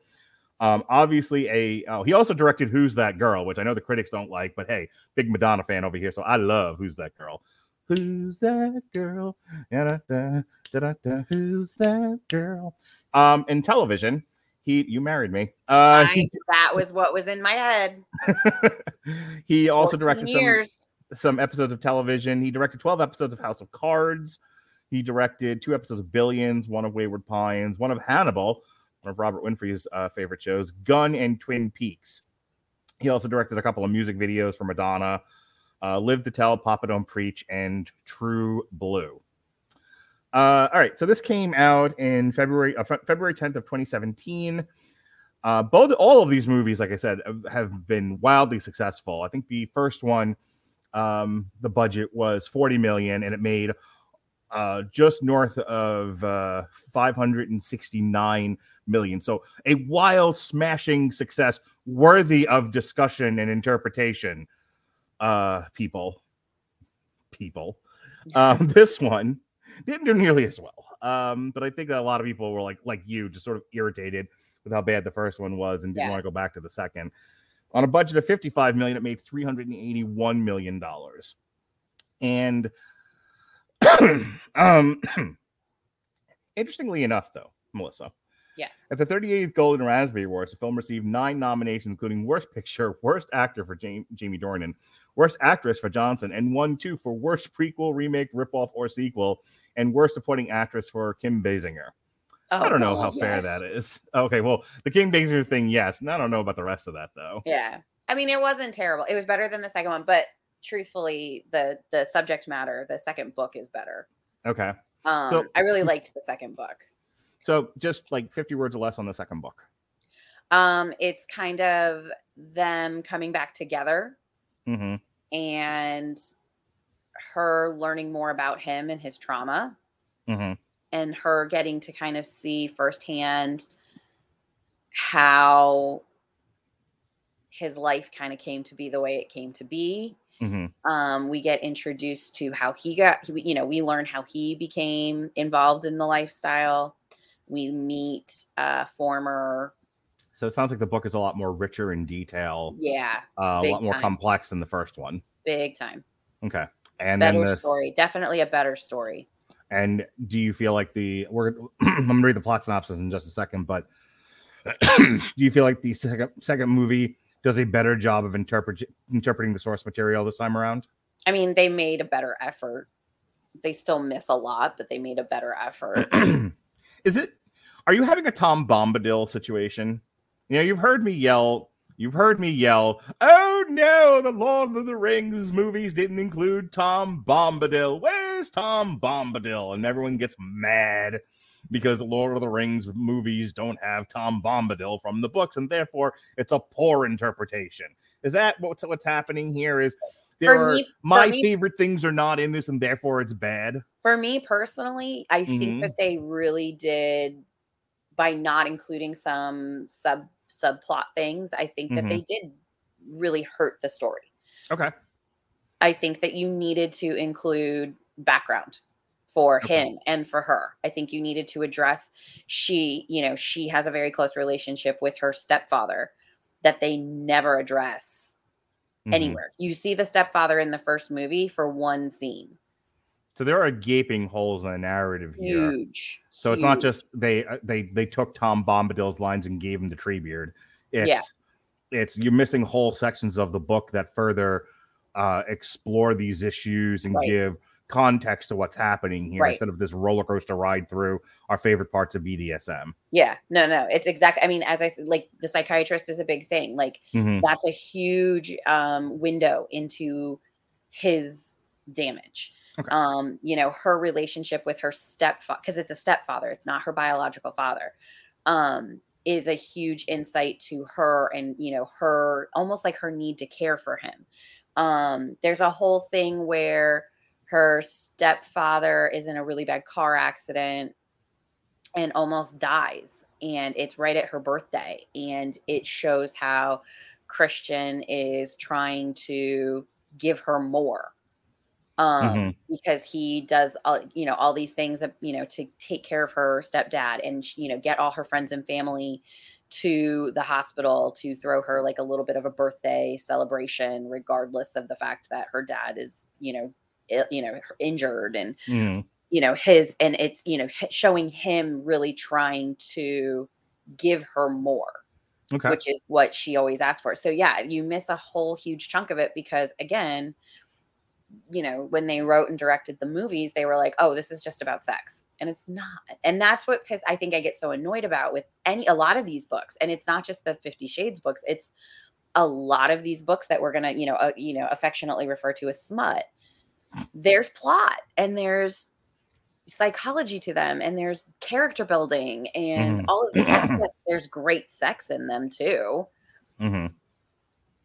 Speaker 1: um, obviously, a oh, he also directed Who's That Girl, which I know the critics don't like, but hey, big Madonna fan over here, so I love Who's That Girl. Who's that girl? Da-da-da, da-da-da, who's that girl? Um, in television, he you married me. Uh,
Speaker 2: I, that was what was in my head.
Speaker 1: he also directed years. some some episodes of television. He directed 12 episodes of House of Cards. He directed two episodes of Billions, one of Wayward Pines, one of Hannibal, one of Robert Winfrey's uh, favorite shows, Gun and Twin Peaks. He also directed a couple of music videos for Madonna, uh, Live to Tell, Papa Don't Preach, and True Blue. Uh, all right, so this came out in February uh, February 10th of 2017. Uh, both all of these movies, like I said, have been wildly successful. I think the first one, um, the budget was 40 million, and it made uh, just north of uh, 569 million. So a wild, smashing success, worthy of discussion and interpretation uh people. People. Um this one didn't do nearly as well. Um but i think that a lot of people were like like you just sort of irritated with how bad the first one was and didn't yeah. want to go back to the second. On a budget of 55 million it made 381 million dollars. And um interestingly enough though melissa
Speaker 2: Yes.
Speaker 1: At the 38th Golden Raspberry Awards, the film received nine nominations, including Worst Picture, Worst Actor for Jamie, Jamie Dornan, Worst Actress for Johnson, and one, two for Worst Prequel, Remake, Ripoff, or Sequel, and Worst Supporting Actress for Kim Basinger. Oh, I don't know how yes. fair that is. Okay, well, the Kim Basinger thing, yes. And I don't know about the rest of that though.
Speaker 2: Yeah, I mean, it wasn't terrible. It was better than the second one, but truthfully, the the subject matter, the second book is better.
Speaker 1: Okay.
Speaker 2: Um, so, I really liked the second book.
Speaker 1: So, just like fifty words or less on the second book.
Speaker 2: Um, it's kind of them coming back together
Speaker 1: mm-hmm.
Speaker 2: And her learning more about him and his trauma
Speaker 1: mm-hmm.
Speaker 2: and her getting to kind of see firsthand how his life kind of came to be the way it came to be
Speaker 1: mm-hmm.
Speaker 2: um, we get introduced to how he got you know we learn how he became involved in the lifestyle we meet uh former
Speaker 1: so it sounds like the book is a lot more richer in detail.
Speaker 2: Yeah.
Speaker 1: Uh, a lot more time. complex than the first one.
Speaker 2: Big time.
Speaker 1: Okay. And
Speaker 2: better
Speaker 1: then the
Speaker 2: story. Definitely a better story.
Speaker 1: And do you feel like the we're I'm gonna read the plot synopsis in just a second, but do you feel like the second second movie does a better job of interpret interpreting the source material this time around?
Speaker 2: I mean, they made a better effort. They still miss a lot, but they made a better effort.
Speaker 1: Is it are you having a Tom Bombadil situation? You know, you've heard me yell. You've heard me yell, "Oh no, the Lord of the Rings movies didn't include Tom Bombadil. Where's Tom Bombadil?" And everyone gets mad. because the Lord of the Rings movies don't have Tom Bombadil from the books, and therefore it's a poor interpretation. Is that what's what's happening here? Is there for are me, my me, favorite things are not in this, and therefore it's bad.
Speaker 2: For me personally, I mm-hmm. think that they really did by not including some sub subplot things. I think that mm-hmm. they did really hurt the story.
Speaker 1: Okay.
Speaker 2: I think that you needed to include background for okay. him and for her. I think you needed to address she, you know, she has a very close relationship with her stepfather that they never address mm-hmm. anywhere. You see the stepfather in the first movie for one scene.
Speaker 1: So there are gaping holes in the narrative here.
Speaker 2: Huge.
Speaker 1: So huge. it's not just they uh, they they took Tom Bombadil's lines and gave him to Treebeard. It's yeah. it's you're missing whole sections of the book that further uh, explore these issues and right. give context to what's happening here right. instead of this roller coaster ride through our favorite parts of BDSM.
Speaker 2: Yeah, no, no, it's exactly. I mean, as I said, like the psychiatrist is a big thing. Like mm-hmm. that's a huge um, window into his damage. Okay. Um, you know, her relationship with her stepfather, because it's a stepfather, it's not her biological father, um, is a huge insight to her and, you know, her almost like her need to care for him. Um, there's a whole thing where her stepfather is in a really bad car accident and almost dies. And it's right at her birthday. And it shows how Christian is trying to give her more um mm-hmm. because he does all you know all these things you know to take care of her stepdad and you know get all her friends and family to the hospital to throw her like a little bit of a birthday celebration regardless of the fact that her dad is you know you know injured and mm. you know his and it's you know showing him really trying to give her more okay. which is what she always asked for so yeah you miss a whole huge chunk of it because again you know when they wrote and directed the movies they were like oh this is just about sex. And it's not. And that's what piss i think i get so annoyed about with any a lot of these books and it's not just the 50 shades books it's a lot of these books that we're gonna you know uh, you know affectionately refer to as smut. There's plot and there's psychology to them and there's character building and mm-hmm. all of this there's great sex in them too. Mm-hmm.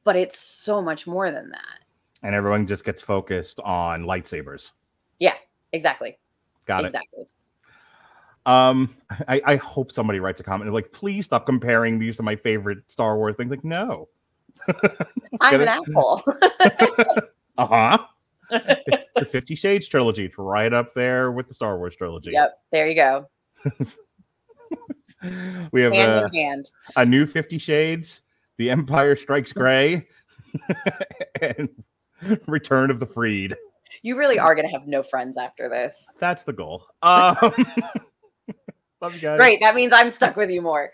Speaker 2: but it's so much more than that
Speaker 1: and everyone just gets focused on lightsabers
Speaker 2: yeah exactly
Speaker 1: got
Speaker 2: exactly.
Speaker 1: it exactly um I, I hope somebody writes a comment like please stop comparing these to my favorite star wars things like no
Speaker 2: i'm an apple
Speaker 1: uh-huh the Fifty Shades trilogy, It's right up there with the Star Wars trilogy.
Speaker 2: Yep, there you go.
Speaker 1: we have hand a, hand. a new Fifty Shades, The Empire Strikes Gray, and Return of the Freed.
Speaker 2: You really are going to have no friends after this.
Speaker 1: That's the goal. Um, love you guys.
Speaker 2: Great. That means I'm stuck with you more.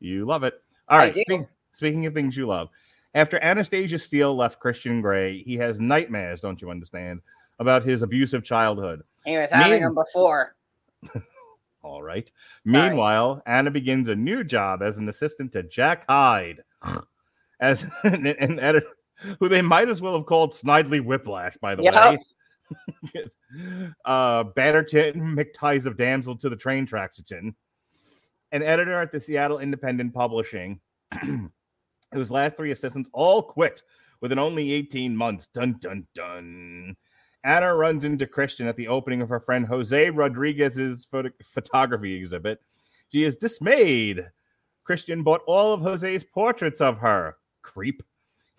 Speaker 1: You love it. All right. Speaking, speaking of things you love, after Anastasia Steele left Christian Grey, he has nightmares, don't you understand, about his abusive childhood.
Speaker 2: He was having them before.
Speaker 1: All right. Sorry. Meanwhile, Anna begins a new job as an assistant to Jack Hyde, as an, an editor who they might as well have called Snidely Whiplash, by the yep. way. uh, Bannerton McTies of Damsel to the Train Traxton, an editor at the Seattle Independent Publishing. whose last three assistants all quit within only 18 months. Dun dun dun. Anna runs into Christian at the opening of her friend Jose Rodriguez's photo- photography exhibit. She is dismayed. Christian bought all of Jose's portraits of her. Creep.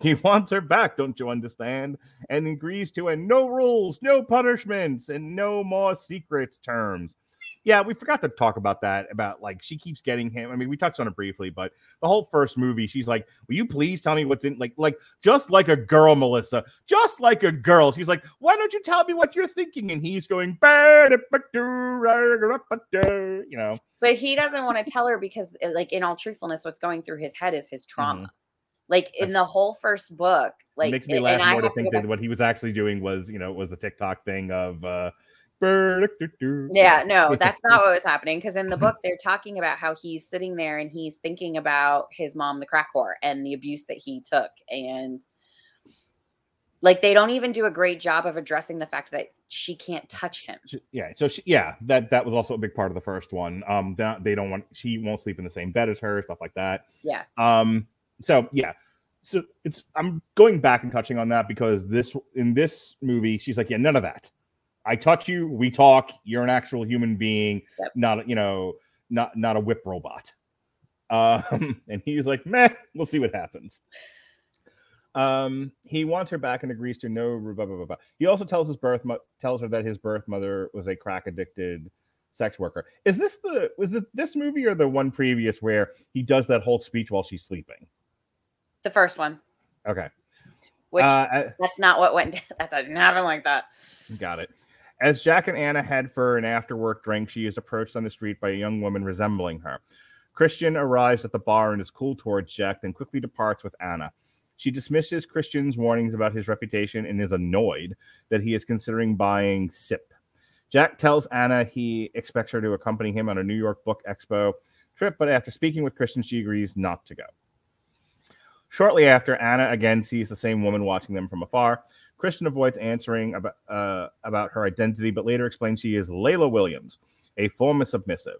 Speaker 1: He wants her back, don't you understand? And agrees to a no rules, no punishments, and no more secrets terms yeah, we forgot to talk about that. About like she keeps getting him. I mean, we touched on it briefly, but the whole first movie, she's like, "Will you please tell me what's in?" Like, like just like a girl, Melissa, just like a girl. She's like, "Why don't you tell me what you're thinking?" And he's going, you know.
Speaker 2: But he doesn't want to tell her because, like, in all truthfulness, what's going through his head is his trauma. Mm-hmm. Like in the whole first book, like
Speaker 1: it makes me laugh more to think that what he was actually doing was, you know, it was the TikTok thing of uh
Speaker 2: yeah, no, that's not what was happening. Because in the book, they're talking about how he's sitting there and he's thinking about his mom, the crack whore, and the abuse that he took. And like, they don't even do a great job of addressing the fact that she can't touch him.
Speaker 1: Yeah, so she, yeah, that that was also a big part of the first one. Um, they don't want she won't sleep in the same bed as her, stuff like that.
Speaker 2: Yeah.
Speaker 1: Um. So yeah, so it's I'm going back and touching on that because this in this movie she's like, yeah, none of that. I touch you, we talk. You're an actual human being, yep. not you know, not not a whip robot. Um, and he's like, meh, we'll see what happens. Um, he wants her back and agrees to no. Blah, blah, blah, he also tells his birth mo- tells her that his birth mother was a crack addicted sex worker. Is this the was it this movie or the one previous where he does that whole speech while she's sleeping?
Speaker 2: The first one.
Speaker 1: Okay.
Speaker 2: Which uh, that's not what went. That didn't happen like that.
Speaker 1: Got it. As Jack and Anna head for an after work drink, she is approached on the street by a young woman resembling her. Christian arrives at the bar and is cool towards Jack, then quickly departs with Anna. She dismisses Christian's warnings about his reputation and is annoyed that he is considering buying SIP. Jack tells Anna he expects her to accompany him on a New York Book Expo trip, but after speaking with Christian, she agrees not to go. Shortly after, Anna again sees the same woman watching them from afar. Christian avoids answering about, uh, about her identity, but later explains she is Layla Williams, a former submissive.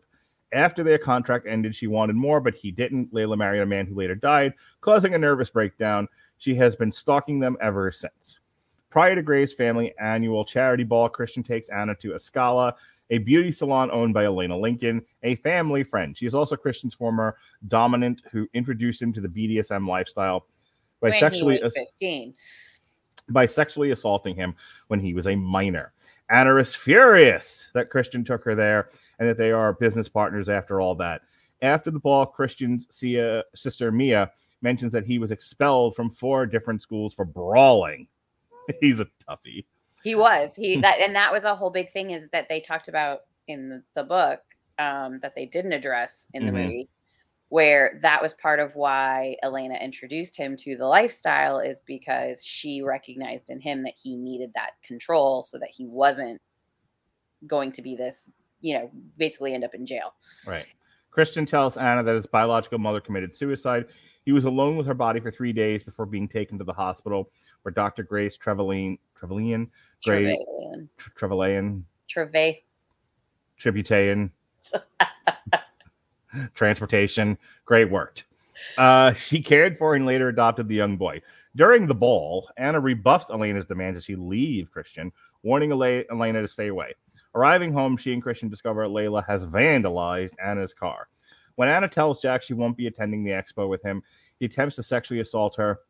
Speaker 1: After their contract ended, she wanted more, but he didn't. Layla married a man who later died, causing a nervous breakdown. She has been stalking them ever since. Prior to Grey's family annual charity ball, Christian takes Anna to Esclava, a beauty salon owned by Elena Lincoln, a family friend. She is also Christian's former dominant who introduced him to the BDSM lifestyle
Speaker 2: by when sexually 15.
Speaker 1: by sexually assaulting him when he was a minor. Anna is furious that Christian took her there and that they are business partners after all that. After the ball, Christian's sister Mia mentions that he was expelled from four different schools for brawling. He's a toughie.
Speaker 2: He was. He that and that was a whole big thing is that they talked about in the book um, that they didn't address in the mm-hmm. movie where that was part of why Elena introduced him to the lifestyle is because she recognized in him that he needed that control so that he wasn't going to be this, you know, basically end up in jail.
Speaker 1: Right. Christian tells Anna that his biological mother committed suicide. He was alone with her body for three days before being taken to the hospital, where Dr. Grace Trevelyan, Trevelyan, Grey, Trevelyan,
Speaker 2: Treve,
Speaker 1: Tributarian. transportation. Great worked. Uh, she cared for and later adopted the young boy. During the ball, Anna rebuffs Elena's demands as she leave Christian, warning Elena to stay away. Arriving home, she and Christian discover Layla has vandalized Anna's car. When Anna tells Jack she won't be attending the expo with him, he attempts to sexually assault her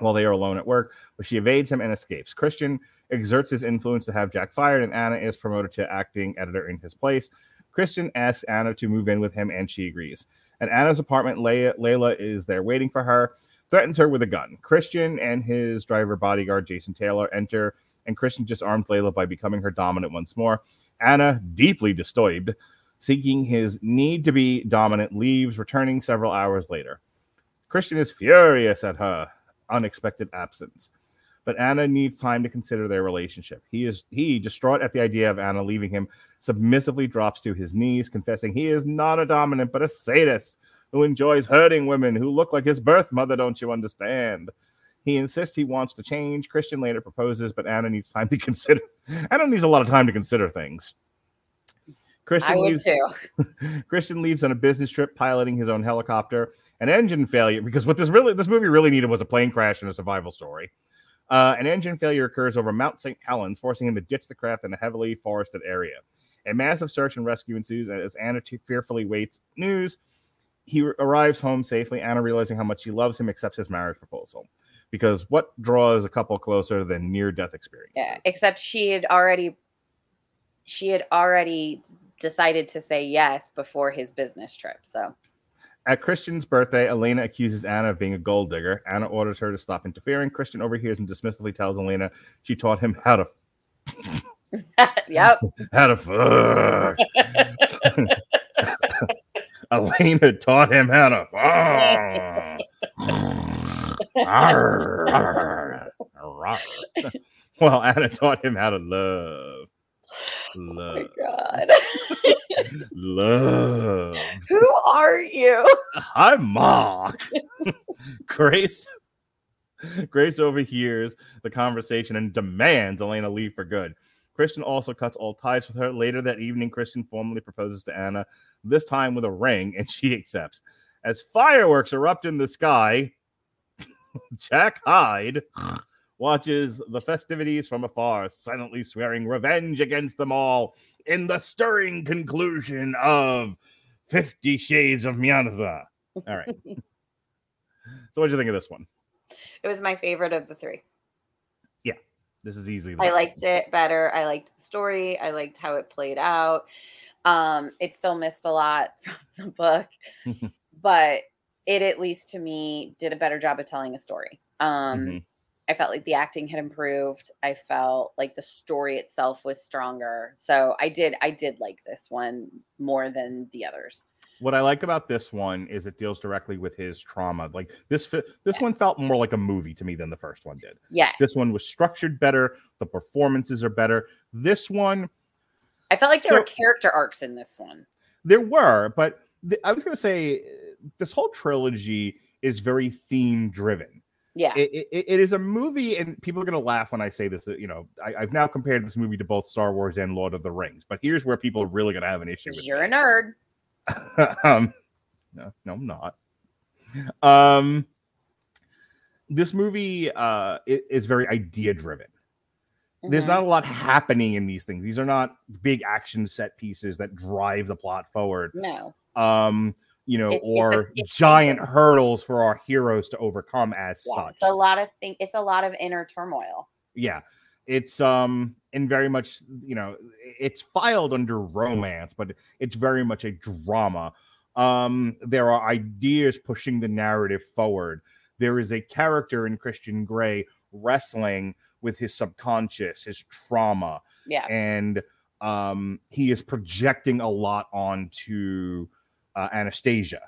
Speaker 1: while they are alone at work, but she evades him and escapes. Christian exerts his influence to have Jack fired, and Anna is promoted to acting editor in his place. Christian asks Anna to move in with him, and she agrees. At Anna's apartment, Leia, Layla is there waiting for her, threatens her with a gun. Christian and his driver bodyguard, Jason Taylor, enter, and Christian disarms Layla by becoming her dominant once more. Anna, deeply disturbed, seeking his need to be dominant, leaves, returning several hours later. Christian is furious at her unexpected absence but Anna needs time to consider their relationship. He is he, distraught at the idea of Anna leaving him, submissively drops to his knees, confessing he is not a dominant but a sadist who enjoys hurting women who look like his birth mother. Don't you understand? He insists he wants to change. Christian later proposes, but Anna needs time to consider. Anna needs a lot of time to consider things. Christian leaves, Christian leaves on a business trip piloting his own helicopter. An engine failure because what this really this movie really needed was a plane crash and a survival story. Uh, an engine failure occurs over Mount St. Helens, forcing him to ditch the craft in a heavily forested area. A massive search and rescue ensues as Anna fearfully waits news. He arrives home safely. Anna, realizing how much he loves him, accepts his marriage proposal. Because what draws a couple closer than near death experience?
Speaker 2: Yeah, except she had already she had already decided to say yes before his business trip. So
Speaker 1: at Christian's birthday, Elena accuses Anna of being a gold digger. Anna orders her to stop interfering. Christian overhears and dismissively tells Elena she taught him how to.
Speaker 2: yep.
Speaker 1: how to fuck. Elena taught him how to fuck. well, Anna taught him how to love. Love. Oh
Speaker 2: my God.
Speaker 1: Love.
Speaker 2: Who are you?
Speaker 1: I'm Mark. Grace. Grace overhears the conversation and demands Elena leave for good. Christian also cuts all ties with her. Later that evening, Christian formally proposes to Anna, this time with a ring, and she accepts. As fireworks erupt in the sky, Jack Hyde watches the festivities from afar, silently swearing revenge against them all in the stirring conclusion of Fifty Shades of Myanza. All right. so, what do you think of this one?
Speaker 2: It was my favorite of the three.
Speaker 1: Yeah, this is easy.
Speaker 2: I liked it better. I liked the story. I liked how it played out. Um, it still missed a lot from the book, but it at least to me did a better job of telling a story. Um, mm-hmm. I felt like the acting had improved. I felt like the story itself was stronger. So I did I did like this one more than the others.
Speaker 1: What I like about this one is it deals directly with his trauma. Like this this yes. one felt more like a movie to me than the first one did.
Speaker 2: Yeah.
Speaker 1: This one was structured better, the performances are better. This one
Speaker 2: I felt like there so, were character arcs in this one.
Speaker 1: There were, but th- I was going to say this whole trilogy is very theme driven.
Speaker 2: Yeah,
Speaker 1: it, it, it is a movie, and people are going to laugh when I say this. You know, I, have now compared this movie to both Star Wars and Lord of the Rings, but here's where people are really going to have an issue. with
Speaker 2: You're me. a nerd.
Speaker 1: um, no, no, I'm not. Um, this movie uh is very idea driven. Mm-hmm. There's not a lot happening in these things. These are not big action set pieces that drive the plot forward.
Speaker 2: No.
Speaker 1: Um, you know, it's, or it's, giant hurdles for our heroes to overcome as yeah, such.
Speaker 2: a lot of things. It's a lot of inner turmoil.
Speaker 1: Yeah, it's um, and very much, you know, it's filed under romance, but it's very much a drama. Um, there are ideas pushing the narrative forward. There is a character in Christian Grey wrestling with his subconscious, his trauma.
Speaker 2: Yeah,
Speaker 1: and um, he is projecting a lot onto uh, Anastasia.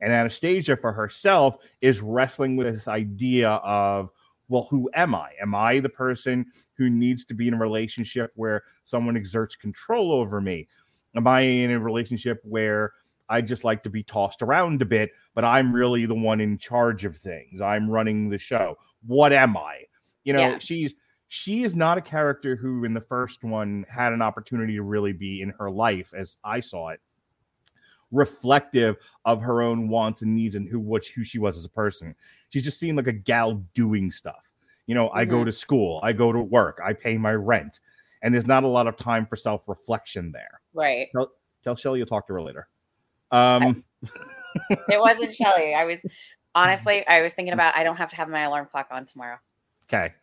Speaker 1: And Anastasia, for herself, is wrestling with this idea of, well, who am I? Am I the person who needs to be in a relationship where someone exerts control over me? Am I in a relationship where I just like to be tossed around a bit, but I'm really the one in charge of things? I'm running the show. What am I? You know, yeah. she's she is not a character who in the first one had an opportunity to really be in her life as I saw it reflective of her own wants and needs and who what who she was as a person. She's just seen like a gal doing stuff. You know, mm-hmm. I go mm-hmm. to school, I go to work, I pay my rent, and there's not a lot of time for self reflection there.
Speaker 2: Right.
Speaker 1: Tell, tell Shelly you'll talk to her later. Um,
Speaker 2: it wasn't Shelly. I was honestly, I was thinking about I don't have to have my alarm clock on tomorrow.
Speaker 1: Okay.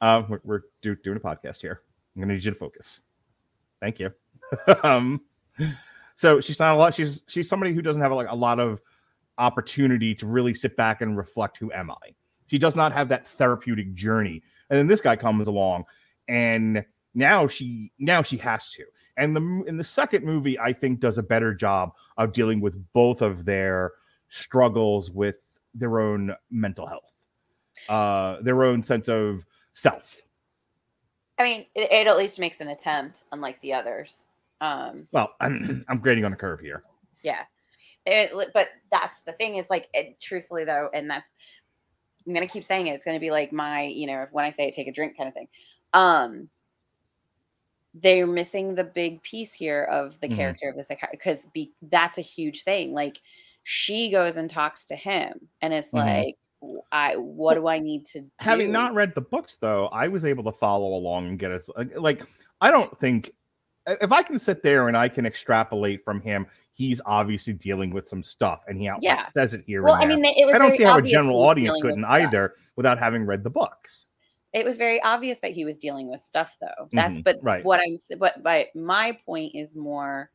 Speaker 1: Um, we're, we're do, doing a podcast here. I'm gonna need you to focus. Thank you. um, so she's not a lot. She's she's somebody who doesn't have like a lot of opportunity to really sit back and reflect. Who am I? She does not have that therapeutic journey. And then this guy comes along, and now she now she has to. And the in the second movie, I think does a better job of dealing with both of their struggles with their own mental health, uh, their own sense of self.
Speaker 2: I mean, it, it at least makes an attempt, unlike the others. Um,
Speaker 1: well, I'm I'm grading on the curve here.
Speaker 2: Yeah, it, but that's the thing is like, it, truthfully though, and that's I'm gonna keep saying it. It's gonna be like my, you know, when I say it, take a drink kind of thing. Um, they're missing the big piece here of the mm-hmm. character of the psychiatrist because be that's a huge thing. Like she goes and talks to him, and it's mm-hmm. like. I what do I need to do?
Speaker 1: Having not read the books though, I was able to follow along and get it. Like I don't think if I can sit there and I can extrapolate from him, he's obviously dealing with some stuff, and he yeah. says it here. Well, I mean, it was I don't see how a general audience couldn't either without having read the books.
Speaker 2: It was very obvious that he was dealing with stuff, though. That's mm-hmm. but right. what I'm but but my point is more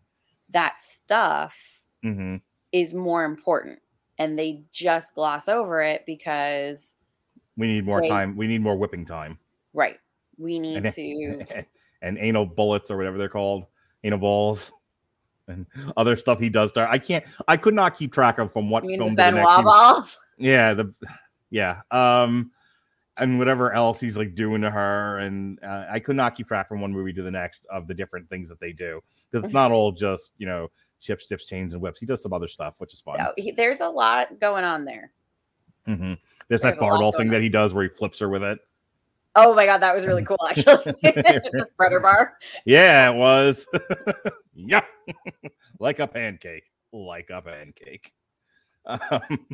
Speaker 2: that stuff
Speaker 1: mm-hmm.
Speaker 2: is more important, and they just gloss over it because
Speaker 1: we need more they, time. We need more whipping time.
Speaker 2: Right. We need and, to
Speaker 1: and anal bullets or whatever they're called, anal balls, and other stuff he does. There, I can't. I could not keep track of from what film.
Speaker 2: The Ben Wa balls.
Speaker 1: Yeah, the yeah. Um, and whatever else he's like doing to her, and uh, I could not keep track from one movie to the next of the different things that they do. Because it's not all just you know chips, dips, chains, and whips. He does some other stuff, which is fun. No,
Speaker 2: he, there's a lot going on there.
Speaker 1: Mm-hmm. There's, there's that barbell thing that he does where he flips her with it.
Speaker 2: Oh my god, that was really cool actually. the spreader bar.
Speaker 1: Yeah, it was. yeah. like a pancake. Like a pancake. Um,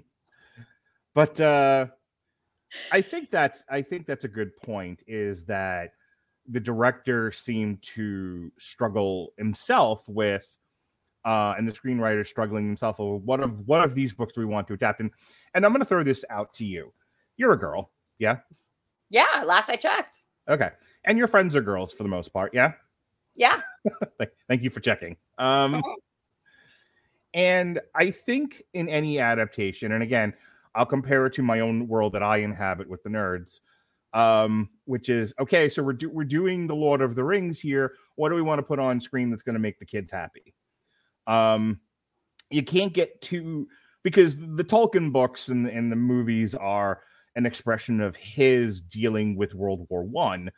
Speaker 1: but uh I think that's I think that's a good point is that the director seemed to struggle himself with uh, and the screenwriter struggling himself over what of what of these books do we want to adapt and and I'm going to throw this out to you. You're a girl, yeah?
Speaker 2: Yeah, last I checked.
Speaker 1: Okay. And your friends are girls for the most part, yeah?
Speaker 2: Yeah.
Speaker 1: Thank you for checking. Um and I think in any adaptation and again, I'll compare it to my own world that I inhabit with the nerds um, which is okay. So we're do, we're doing the Lord of the Rings here. What do we want to put on screen that's going to make the kids happy? Um, you can't get too because the Tolkien books and, and the movies are an expression of his dealing with World War One.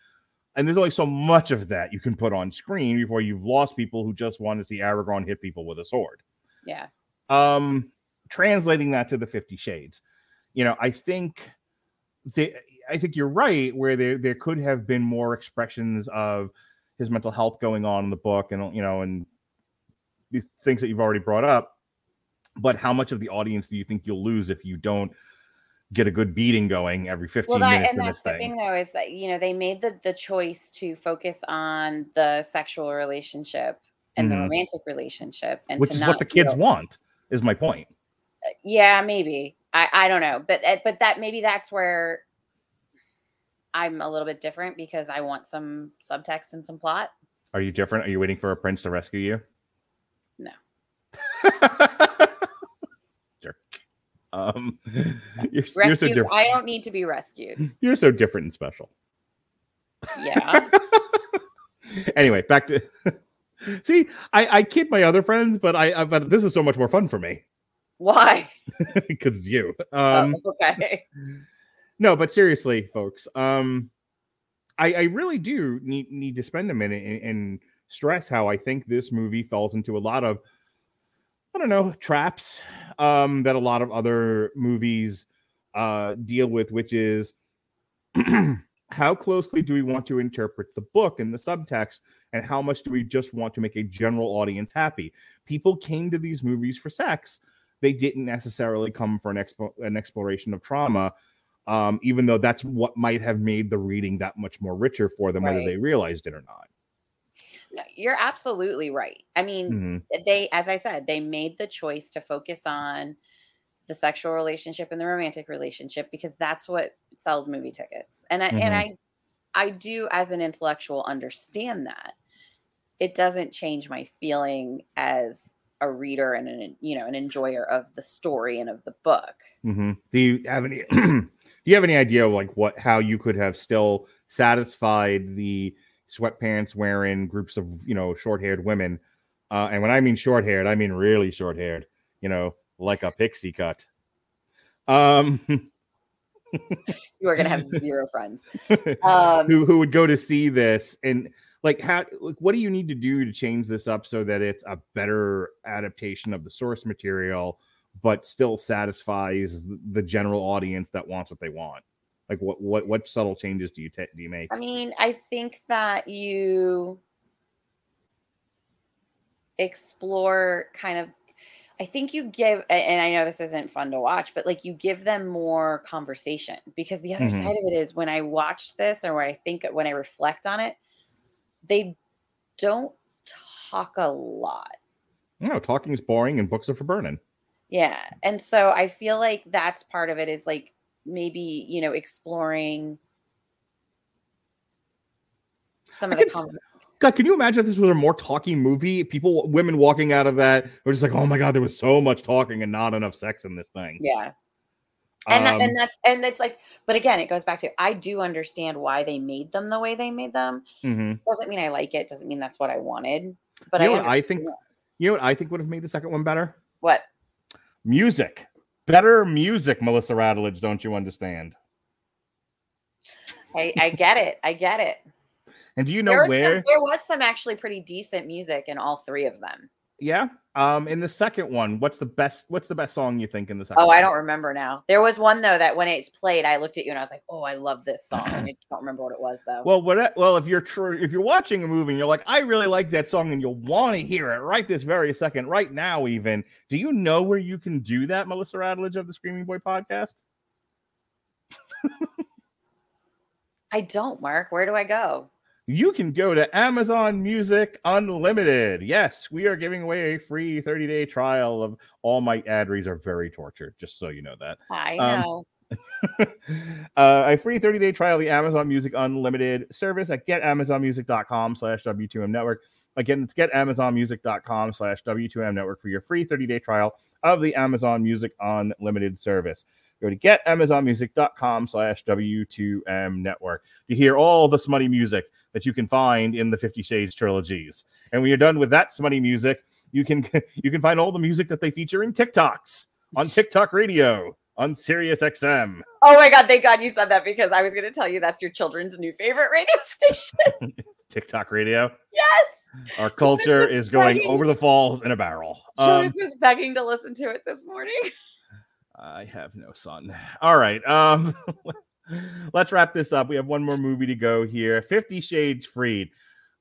Speaker 1: And there's only so much of that you can put on screen before you've lost people who just want to see Aragorn hit people with a sword.
Speaker 2: Yeah.
Speaker 1: Um, translating that to the Fifty Shades, you know, I think the I think you're right where there there could have been more expressions of his mental health going on in the book and you know and these things that you've already brought up but how much of the audience do you think you'll lose if you don't get a good beating going every 15 well, that, minutes
Speaker 2: and that's the
Speaker 1: thing.
Speaker 2: thing though is that you know they made the the choice to focus on the sexual relationship and mm-hmm. the romantic relationship and
Speaker 1: which is what the kids feel, want is my point
Speaker 2: uh, yeah maybe i i don't know but uh, but that maybe that's where I'm a little bit different because I want some subtext and some plot.
Speaker 1: Are you different? Are you waiting for a prince to rescue you?
Speaker 2: No.
Speaker 1: Um, you're,
Speaker 2: you're so different. I don't need to be rescued.
Speaker 1: You're so different and special.
Speaker 2: Yeah.
Speaker 1: anyway, back to. See, I, I kid my other friends, but I, I but this is so much more fun for me.
Speaker 2: Why?
Speaker 1: Because it's you. Um,
Speaker 2: oh, okay
Speaker 1: no, but seriously, folks, um, I, I really do need need to spend a minute and, and stress how I think this movie falls into a lot of I don't know traps um, that a lot of other movies uh, deal with, which is how closely do we want to interpret the book and the subtext, and how much do we just want to make a general audience happy? People came to these movies for sex; they didn't necessarily come for an, expo- an exploration of trauma um, even though that's what might have made the reading that much more richer for them, right. whether they realized it or not.
Speaker 2: You're absolutely right. I mean, mm-hmm. they, as I said, they made the choice to focus on the sexual relationship and the romantic relationship because that's what sells movie tickets. And I, mm-hmm. and I, I do, as an intellectual, understand that. It doesn't change my feeling as a reader and an you know an enjoyer of the story and of the book.
Speaker 1: Mm-hmm. Do you have any do you have any idea like what how you could have still satisfied the sweatpants wearing groups of you know short-haired women uh, and when i mean short-haired i mean really short-haired you know like a pixie cut. Um
Speaker 2: you are gonna have zero friends.
Speaker 1: Um, who, who would go to see this? And like how like what do you need to do to change this up so that it's a better adaptation of the source material but still satisfies the general audience that wants what they want? Like what what what subtle changes do you do you make?
Speaker 2: I mean, I think that you explore kind of I think you give and I know this isn't fun to watch, but like you give them more conversation because the other mm-hmm. side of it is when I watch this or when I think when I reflect on it, they don't talk a lot.
Speaker 1: No, talking is boring and books are for burning.
Speaker 2: Yeah. And so I feel like that's part of it is like maybe, you know, exploring some of the
Speaker 1: com- God, can you imagine if this was a more talking movie? People, women walking out of that were just like, "Oh my god, there was so much talking and not enough sex in this thing."
Speaker 2: Yeah, and that, and um that's and it's like, but again, it goes back to I do understand why they made them the way they made them.
Speaker 1: Mm-hmm.
Speaker 2: Doesn't mean I like it. Doesn't mean that's what I wanted. But
Speaker 1: you know I, I think, you know what I think would have made the second one better.
Speaker 2: What?
Speaker 1: Music. Better music, Melissa Radulich, don't you understand?
Speaker 2: I, I get it. I get it.
Speaker 1: And do you know there where
Speaker 2: some, there was some actually pretty decent music in all three of them.
Speaker 1: Yeah. Um, in the second one, what's the best? What's the best song you think in the second?
Speaker 2: Oh,
Speaker 1: one?
Speaker 2: I don't remember now. There was one though that when it's played, I looked at you and I was like, "Oh, I love this song." I don't remember what it was though.
Speaker 1: Well, what? Well, if you're true, if you're watching a movie and you're like, "I really like that song," and you'll want to hear it right this very second, right now, even. Do you know where you can do that, Melissa Radulich of the Screaming Boy podcast?
Speaker 2: I don't, Mark. Where do I go?
Speaker 1: You can go to Amazon Music Unlimited. Yes, we are giving away a free 30 day trial of all my ad reads are very tortured, just so you know that.
Speaker 2: I know.
Speaker 1: Um, uh, a free 30 day trial of the Amazon Music Unlimited service at getamazonmusic.com slash W2M network. Again, it's getamazonmusic.com slash W2M network for your free 30 day trial of the Amazon Music Unlimited service. Go to getamazonmusic.com slash W2M network to hear all the smutty music that you can find in the Fifty Shades trilogies. And when you're done with that smutty music, you can you can find all the music that they feature in TikToks on TikTok Radio on Sirius XM.
Speaker 2: Oh my god, thank God you said that because I was gonna tell you that's your children's new favorite radio station.
Speaker 1: TikTok Radio.
Speaker 2: Yes.
Speaker 1: Our culture is going over the falls in a barrel.
Speaker 2: Um, was just begging to listen to it this morning.
Speaker 1: I have no son. All right. Um let's wrap this up. We have one more movie to go here. Fifty Shades Freed.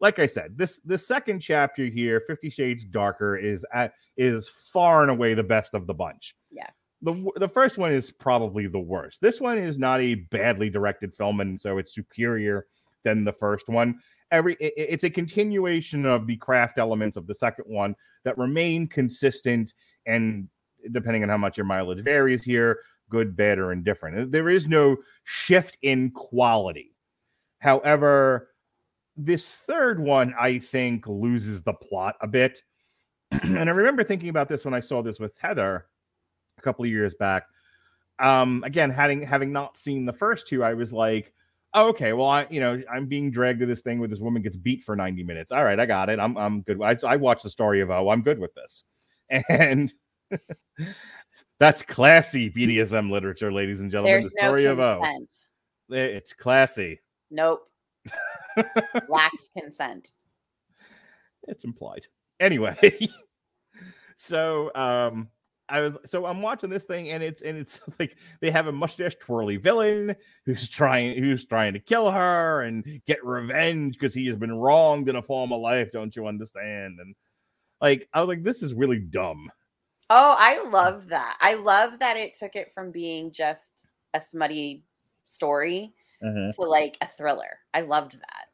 Speaker 1: Like I said, this the second chapter here, Fifty Shades Darker, is at, is far and away the best of the bunch.
Speaker 2: Yeah.
Speaker 1: The, the first one is probably the worst. This one is not a badly directed film, and so it's superior than the first one. Every it, it's a continuation of the craft elements of the second one that remain consistent and depending on how much your mileage varies here, good, bad, or indifferent. There is no shift in quality. However, this third one, I think, loses the plot a bit. and I remember thinking about this when I saw this with Heather a couple of years back. Um, again, having having not seen the first two, I was like, oh, okay, well, I you know I'm being dragged to this thing where this woman gets beat for 90 minutes. All right, I got it. I'm I'm good. I, I watched the story of oh, I'm good with this. And that's classy BDSM literature, ladies and gentlemen.
Speaker 2: There's the story no of O.
Speaker 1: It's classy.
Speaker 2: Nope. Lacks consent.
Speaker 1: It's implied. Anyway, so um I was so I'm watching this thing and it's and it's like they have a mustache twirly villain who's trying who's trying to kill her and get revenge because he has been wronged in a former life, don't you understand? And like I was like, this is really dumb.
Speaker 2: Oh, I love that. I love that it took it from being just a smutty story uh-huh. to like a thriller. I loved that.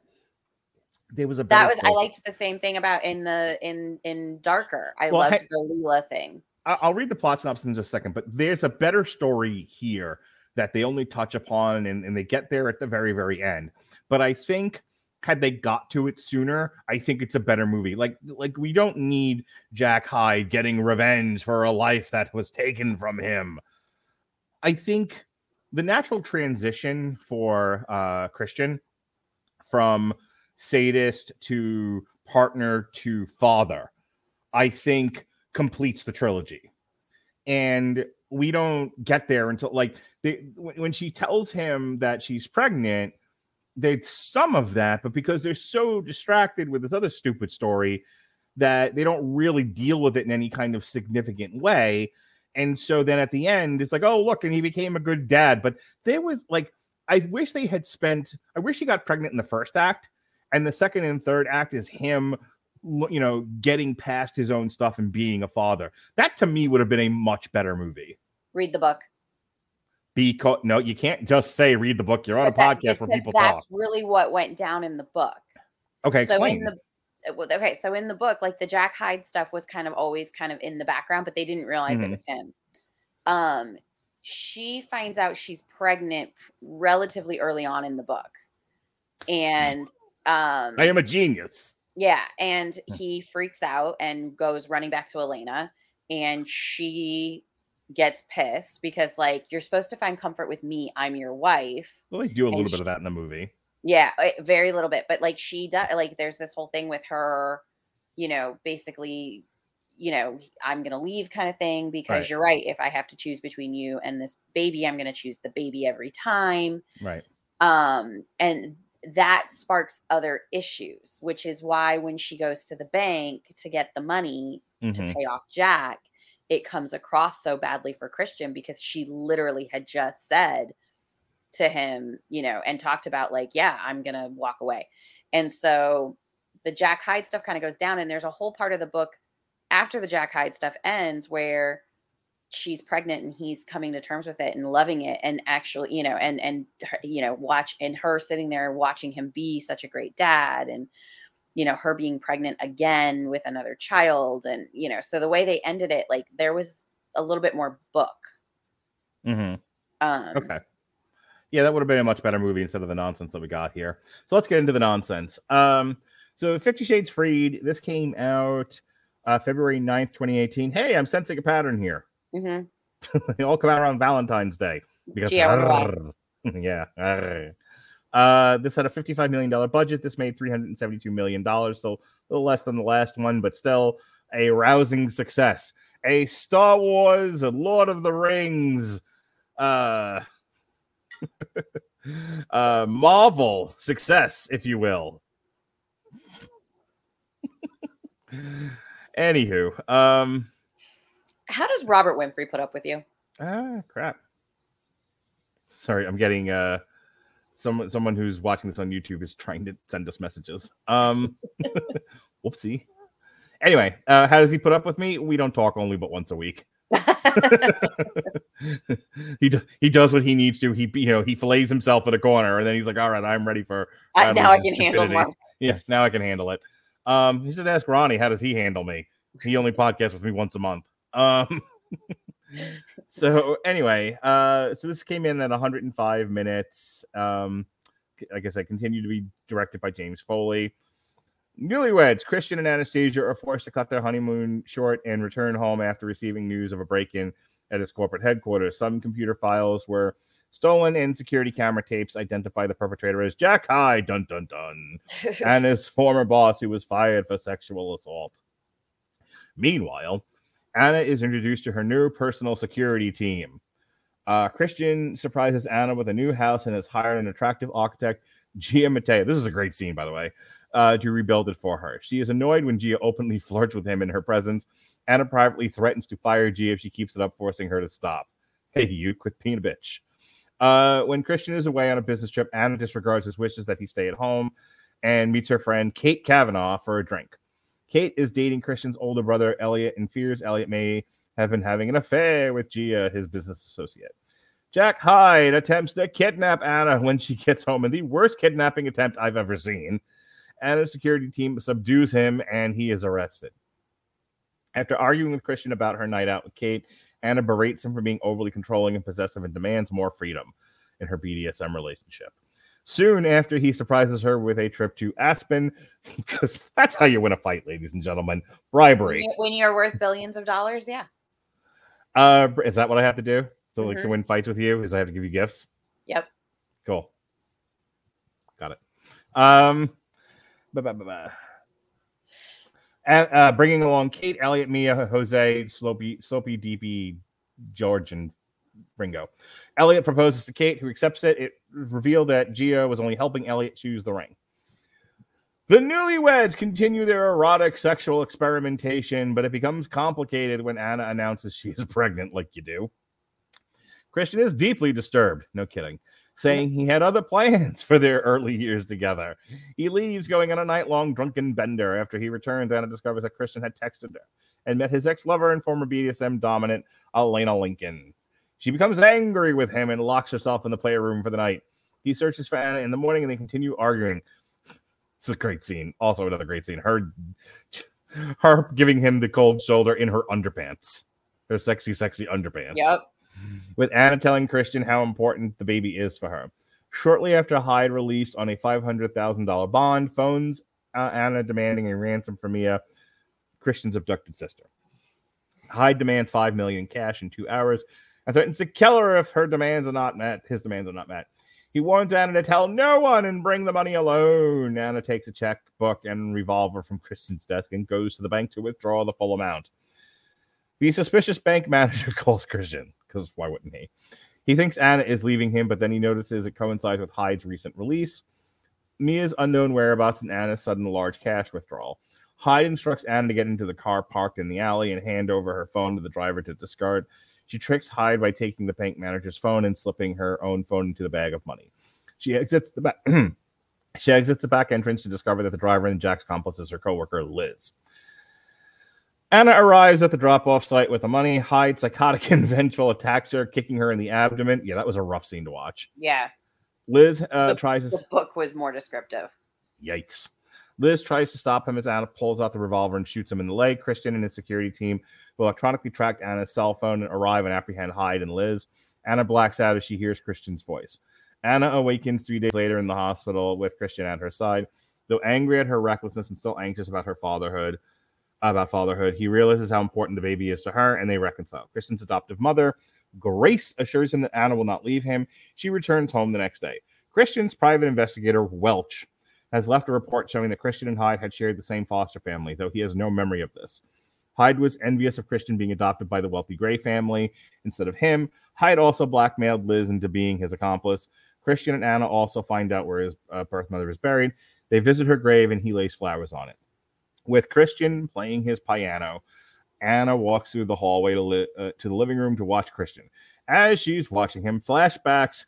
Speaker 1: There was a
Speaker 2: that was story. I liked the same thing about in the in in Darker. I well, loved hey, the Leela thing.
Speaker 1: I'll read the plot synopsis in just a second, but there's a better story here that they only touch upon and, and they get there at the very, very end. But I think had they got to it sooner, I think it's a better movie. Like like we don't need Jack Hyde getting revenge for a life that was taken from him. I think the natural transition for uh Christian from sadist to partner to father, I think completes the trilogy. And we don't get there until like they, when she tells him that she's pregnant, there's some of that, but because they're so distracted with this other stupid story that they don't really deal with it in any kind of significant way. And so then at the end, it's like, oh, look, and he became a good dad. But there was like, I wish they had spent, I wish he got pregnant in the first act. And the second and third act is him, you know, getting past his own stuff and being a father. That to me would have been a much better movie.
Speaker 2: Read the book
Speaker 1: because no, you can't just say read the book. You're on but a podcast where people
Speaker 2: that's
Speaker 1: talk.
Speaker 2: That's really what went down in the book.
Speaker 1: Okay,
Speaker 2: so
Speaker 1: explain.
Speaker 2: in the okay, so in the book, like the Jack Hyde stuff was kind of always kind of in the background, but they didn't realize mm-hmm. it was him. Um, she finds out she's pregnant relatively early on in the book, and um,
Speaker 1: I am a genius.
Speaker 2: Yeah, and he freaks out and goes running back to Elena, and she gets pissed because like you're supposed to find comfort with me i'm your wife
Speaker 1: well they do a little she, bit of that in the movie
Speaker 2: yeah very little bit but like she does like there's this whole thing with her you know basically you know i'm gonna leave kind of thing because right. you're right if i have to choose between you and this baby i'm gonna choose the baby every time
Speaker 1: right
Speaker 2: um and that sparks other issues which is why when she goes to the bank to get the money mm-hmm. to pay off Jack, it comes across so badly for Christian because she literally had just said to him, you know, and talked about like, yeah, I'm going to walk away. And so the Jack Hyde stuff kind of goes down and there's a whole part of the book after the Jack Hyde stuff ends where she's pregnant and he's coming to terms with it and loving it and actually you know and and you know watch and her sitting there watching him be such a great dad and you know her being pregnant again with another child and you know so the way they ended it like there was a little bit more book.
Speaker 1: Mm-hmm. um, okay. Yeah that would have been a much better movie instead of the nonsense that we got here. So let's get into the nonsense. Um so 50 shades freed this came out uh february 9th 2018 hey i'm sensing a pattern here. Mm-hmm. they all come out around Valentine's Day. Because yeah. Uh, this had a $55 million budget. This made $372 million, so a little less than the last one, but still a rousing success. A Star Wars, a Lord of the Rings, uh, uh, Marvel success, if you will. Anywho, um,
Speaker 2: how does Robert Winfrey put up with you?
Speaker 1: Ah, crap. Sorry, I'm getting uh someone someone who's watching this on YouTube is trying to send us messages. Um whoopsie. Anyway, uh how does he put up with me? We don't talk only but once a week. he do, he does what he needs to. He you know he fillets himself in a corner, and then he's like, "All right, I'm ready for
Speaker 2: uh, now. I can handle more.
Speaker 1: Yeah, now I can handle it." Um, he should ask Ronnie, "How does he handle me?" He only podcasts with me once a month. Um, so anyway, uh, so this came in at 105 minutes. Um, like I said, continued to be directed by James Foley. Newlyweds, Christian and Anastasia are forced to cut their honeymoon short and return home after receiving news of a break-in at his corporate headquarters. Some computer files were stolen, and security camera tapes identify the perpetrator as Jack Hyde, dun dun dun, and his former boss, who was fired for sexual assault. Meanwhile, Anna is introduced to her new personal security team. Uh, Christian surprises Anna with a new house and has hired an attractive architect, Gia Mateo. This is a great scene, by the way, uh, to rebuild it for her. She is annoyed when Gia openly flirts with him in her presence. Anna privately threatens to fire Gia if she keeps it up, forcing her to stop. Hey, you quit being a bitch. Uh, when Christian is away on a business trip, Anna disregards his wishes that he stay at home and meets her friend Kate Kavanagh for a drink. Kate is dating Christian's older brother, Elliot, and fears Elliot may have been having an affair with Gia, his business associate. Jack Hyde attempts to kidnap Anna when she gets home in the worst kidnapping attempt I've ever seen. Anna's security team subdues him and he is arrested. After arguing with Christian about her night out with Kate, Anna berates him for being overly controlling and possessive and demands more freedom in her BDSM relationship soon after he surprises her with a trip to Aspen, because that's how you win a fight, ladies and gentlemen. Bribery.
Speaker 2: When you're worth billions of dollars, yeah.
Speaker 1: Uh, is that what I have to do? So, mm-hmm. like to win fights with you, is I have to give you gifts?
Speaker 2: Yep.
Speaker 1: Cool. Got it. Um, blah, blah, blah, uh, bringing along Kate, Elliot, Mia, Jose, Sloppy, Sloppy, DP, George, and Ringo. Elliot proposes to Kate, who accepts it. It revealed that Gia was only helping Elliot choose the ring. The newlyweds continue their erotic sexual experimentation, but it becomes complicated when Anna announces she is pregnant, like you do. Christian is deeply disturbed, no kidding, saying he had other plans for their early years together. He leaves, going on a night long drunken bender. After he returns, Anna discovers that Christian had texted her and met his ex lover and former BDSM dominant, Elena Lincoln. She becomes angry with him and locks herself in the player room for the night. He searches for Anna in the morning and they continue arguing. It's a great scene. Also, another great scene. Her, her giving him the cold shoulder in her underpants, her sexy, sexy underpants.
Speaker 2: Yep.
Speaker 1: With Anna telling Christian how important the baby is for her. Shortly after Hyde released on a $500,000 bond, phones uh, Anna demanding a ransom for Mia, Christian's abducted sister. Hyde demands five million cash in two hours and threatens to kill her if her demands are not met. His demands are not met. He warns Anna to tell no one and bring the money alone. Anna takes a checkbook and revolver from Christian's desk and goes to the bank to withdraw the full amount. The suspicious bank manager calls Christian, because why wouldn't he? He thinks Anna is leaving him, but then he notices it coincides with Hyde's recent release. Mia's unknown whereabouts and Anna's sudden large cash withdrawal. Hyde instructs Anna to get into the car parked in the alley and hand over her phone to the driver to discard. She tricks Hyde by taking the bank manager's phone and slipping her own phone into the bag of money. She exits the back. she exits the back entrance to discover that the driver and Jack's accomplice is her coworker Liz. Anna arrives at the drop-off site with the money. Hyde, psychotic and vengeful, attacks her, kicking her in the abdomen. Yeah, that was a rough scene to watch.
Speaker 2: Yeah.
Speaker 1: Liz uh,
Speaker 2: the,
Speaker 1: tries to.
Speaker 2: The book was more descriptive.
Speaker 1: Yikes. Liz tries to stop him as Anna pulls out the revolver and shoots him in the leg. Christian and his security team will electronically track Anna's cell phone and arrive and apprehend Hyde and Liz. Anna blacks out as she hears Christian's voice. Anna awakens three days later in the hospital with Christian at her side. Though angry at her recklessness and still anxious about her fatherhood, about fatherhood, he realizes how important the baby is to her, and they reconcile. Christian's adoptive mother, Grace, assures him that Anna will not leave him. She returns home the next day. Christian's private investigator, Welch, has left a report showing that Christian and Hyde had shared the same foster family, though he has no memory of this. Hyde was envious of Christian being adopted by the wealthy Grey family instead of him. Hyde also blackmailed Liz into being his accomplice. Christian and Anna also find out where his uh, birth mother is buried. They visit her grave and he lays flowers on it. With Christian playing his piano, Anna walks through the hallway to, li- uh, to the living room to watch Christian. As she's watching him, flashbacks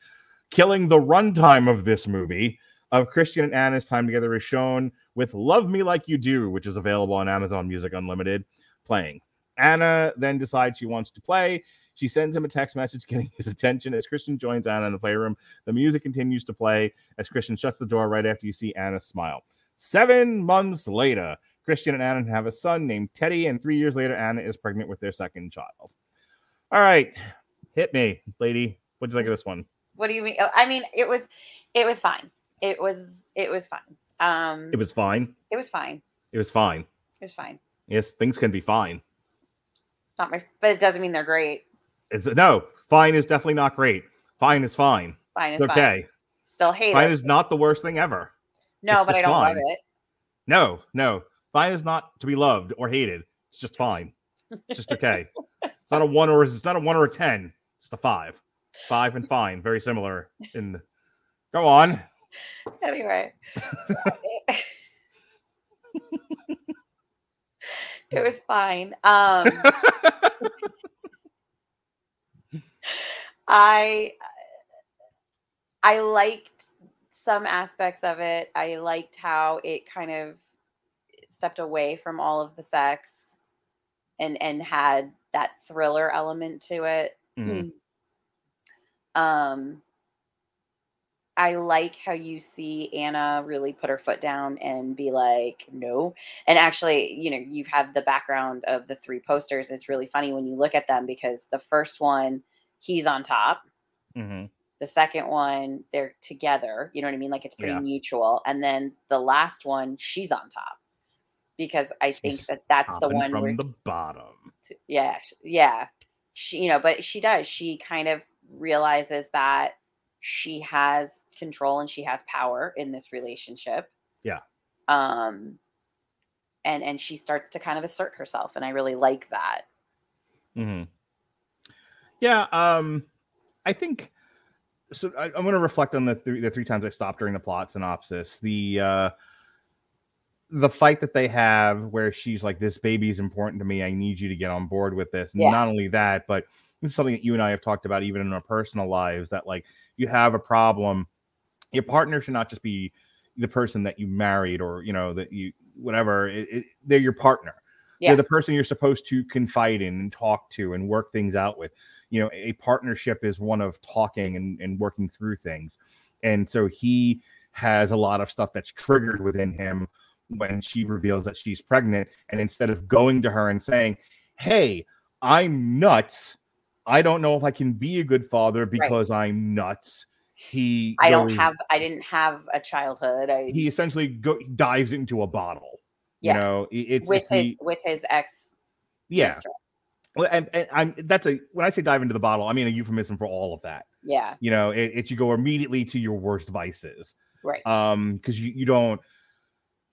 Speaker 1: killing the runtime of this movie of Christian and Anna's time together is shown with Love Me Like You Do, which is available on Amazon Music Unlimited, playing. Anna then decides she wants to play. She sends him a text message getting his attention as Christian joins Anna in the playroom. The music continues to play as Christian shuts the door right after you see Anna smile. Seven months later, Christian and Anna have a son named Teddy, and three years later, Anna is pregnant with their second child. All right, hit me, lady. What do you think of this one?
Speaker 2: What do you mean? Oh, I mean, it was, it was fine. It was, it was fine. Um,
Speaker 1: it was fine.
Speaker 2: It was fine.
Speaker 1: It was fine.
Speaker 2: It was fine.
Speaker 1: Yes, things can be fine.
Speaker 2: Not my, but it doesn't mean they're great.
Speaker 1: It's no fine is definitely not great. Fine is fine.
Speaker 2: Fine is
Speaker 1: it's okay.
Speaker 2: Fine. Still hate
Speaker 1: fine
Speaker 2: it.
Speaker 1: is not the worst thing ever.
Speaker 2: No,
Speaker 1: It's
Speaker 2: but I don't
Speaker 1: fine.
Speaker 2: love it.
Speaker 1: No, no. Fine is not to be loved or hated. It's just fine. It's just okay. it's not a one or it's not a one or a ten. It's a five. Five and fine. Very similar. In go on.
Speaker 2: Anyway. it was fine. Um I I liked some aspects of it. I liked how it kind of stepped away from all of the sex and and had that thriller element to it.
Speaker 1: Mhm.
Speaker 2: Um I like how you see Anna really put her foot down and be like, no. And actually, you know, you've had the background of the three posters. It's really funny when you look at them because the first one, he's on top.
Speaker 1: Mhm.
Speaker 2: The second one, they're together. You know what I mean? Like it's pretty
Speaker 1: Yeah.
Speaker 2: mutual. And then the last one, she's on top. Because I think
Speaker 1: She's
Speaker 2: that that's the one
Speaker 1: from
Speaker 2: where
Speaker 1: the bottom.
Speaker 2: yeah yeah she you know but she does she kind of realizes that she has control and she has power in this relationship
Speaker 1: Yeah.
Speaker 2: um and and she starts to kind of assert herself and i really like that
Speaker 1: hmm Yeah, um, I think so. I, I'm going to reflect on the three, the three times I stopped during the plot synopsis. The uh, the fight that they have, where she's like, "This baby is important to me. I need you to get on board with this."
Speaker 2: Yeah.
Speaker 1: Not only that, but this is something that you and I have talked about, even in our personal lives. That like you have a problem, your partner should not just be the person that you married or you know that you whatever. It, it, they're your partner
Speaker 2: Yeah.
Speaker 1: they're the person you're supposed to confide in and talk to and work things out with. You know, a partnership is one of talking and, and working through things. And so he has a lot of stuff that's triggered within him when she reveals that she's pregnant. And instead of going to her and saying, Hey, I'm nuts. I don't know if I can be a good father because I'm nuts. He
Speaker 2: i don't have i didn't have a childhood I,
Speaker 1: he essentially go, dives into a bottle.
Speaker 2: Yeah.
Speaker 1: You know, it's,
Speaker 2: with
Speaker 1: it's
Speaker 2: his
Speaker 1: the-
Speaker 2: with his ex
Speaker 1: yeah. Well, and, and I'm that's a when I say dive into the bottle, I mean a euphemism for all of that.
Speaker 2: yeah
Speaker 1: You know, it, it you go immediately to your worst vices,
Speaker 2: right
Speaker 1: um, because you, you don't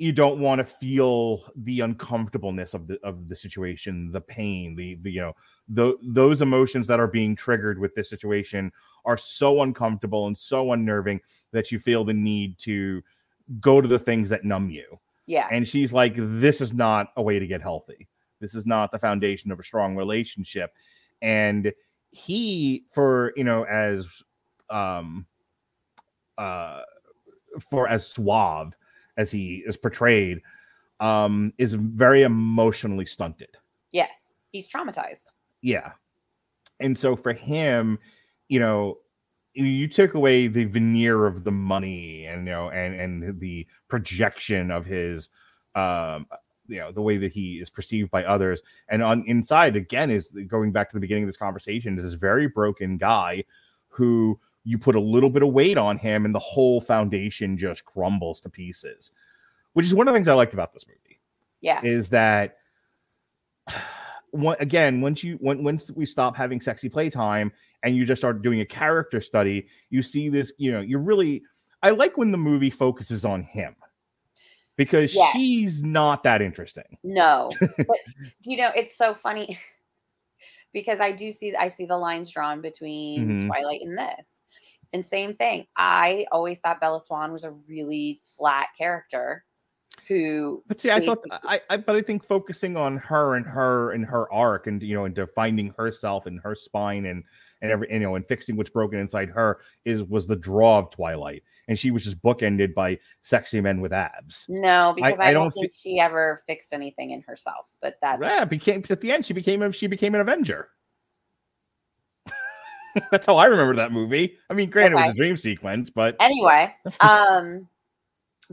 Speaker 1: you don't want to feel the uncomfortableness of the of the situation, the pain, the, the you know the, those emotions that are being triggered with this situation are so uncomfortable and so unnerving that you feel the need to go to the things that numb you.
Speaker 2: Yeah.
Speaker 1: And she's like, this is not a way to get healthy. This is not the foundation of a strong relationship. And he, for, you know, as, um, uh, for as suave as he is portrayed, um, is very emotionally stunted.
Speaker 2: Yes. He's traumatized.
Speaker 1: Yeah. And so for him, you know, you took away the veneer of the money and you know and and the projection of his um you know the way that he is perceived by others and on inside again is going back to the beginning of this conversation is this very broken guy who you put a little bit of weight on him and the whole foundation just crumbles to pieces which is one of the things i liked about this movie
Speaker 2: yeah.
Speaker 1: is that again once you when, once we stop having sexy playtime and you just start doing a character study you see this you know you're really i like when the movie focuses on him because she's not that interesting.
Speaker 2: No but you know it's so funny because i do see i see the lines drawn between mm-hmm. twilight and this and same thing i always thought bella swan was a really flat character who
Speaker 1: but see i thought I, I but i think focusing on her and her and her arc and you know and defining herself and her spine and and every you know and fixing what's broken inside her is was the draw of twilight. And she was just bookended by sexy men with abs.
Speaker 2: No because i, I, I don't, don't, think she ever fixed anything in herself but that
Speaker 1: yeah became at the end she became a she became an avenger that's how i remember that movie i mean granted okay. it was a dream sequence but
Speaker 2: anyway um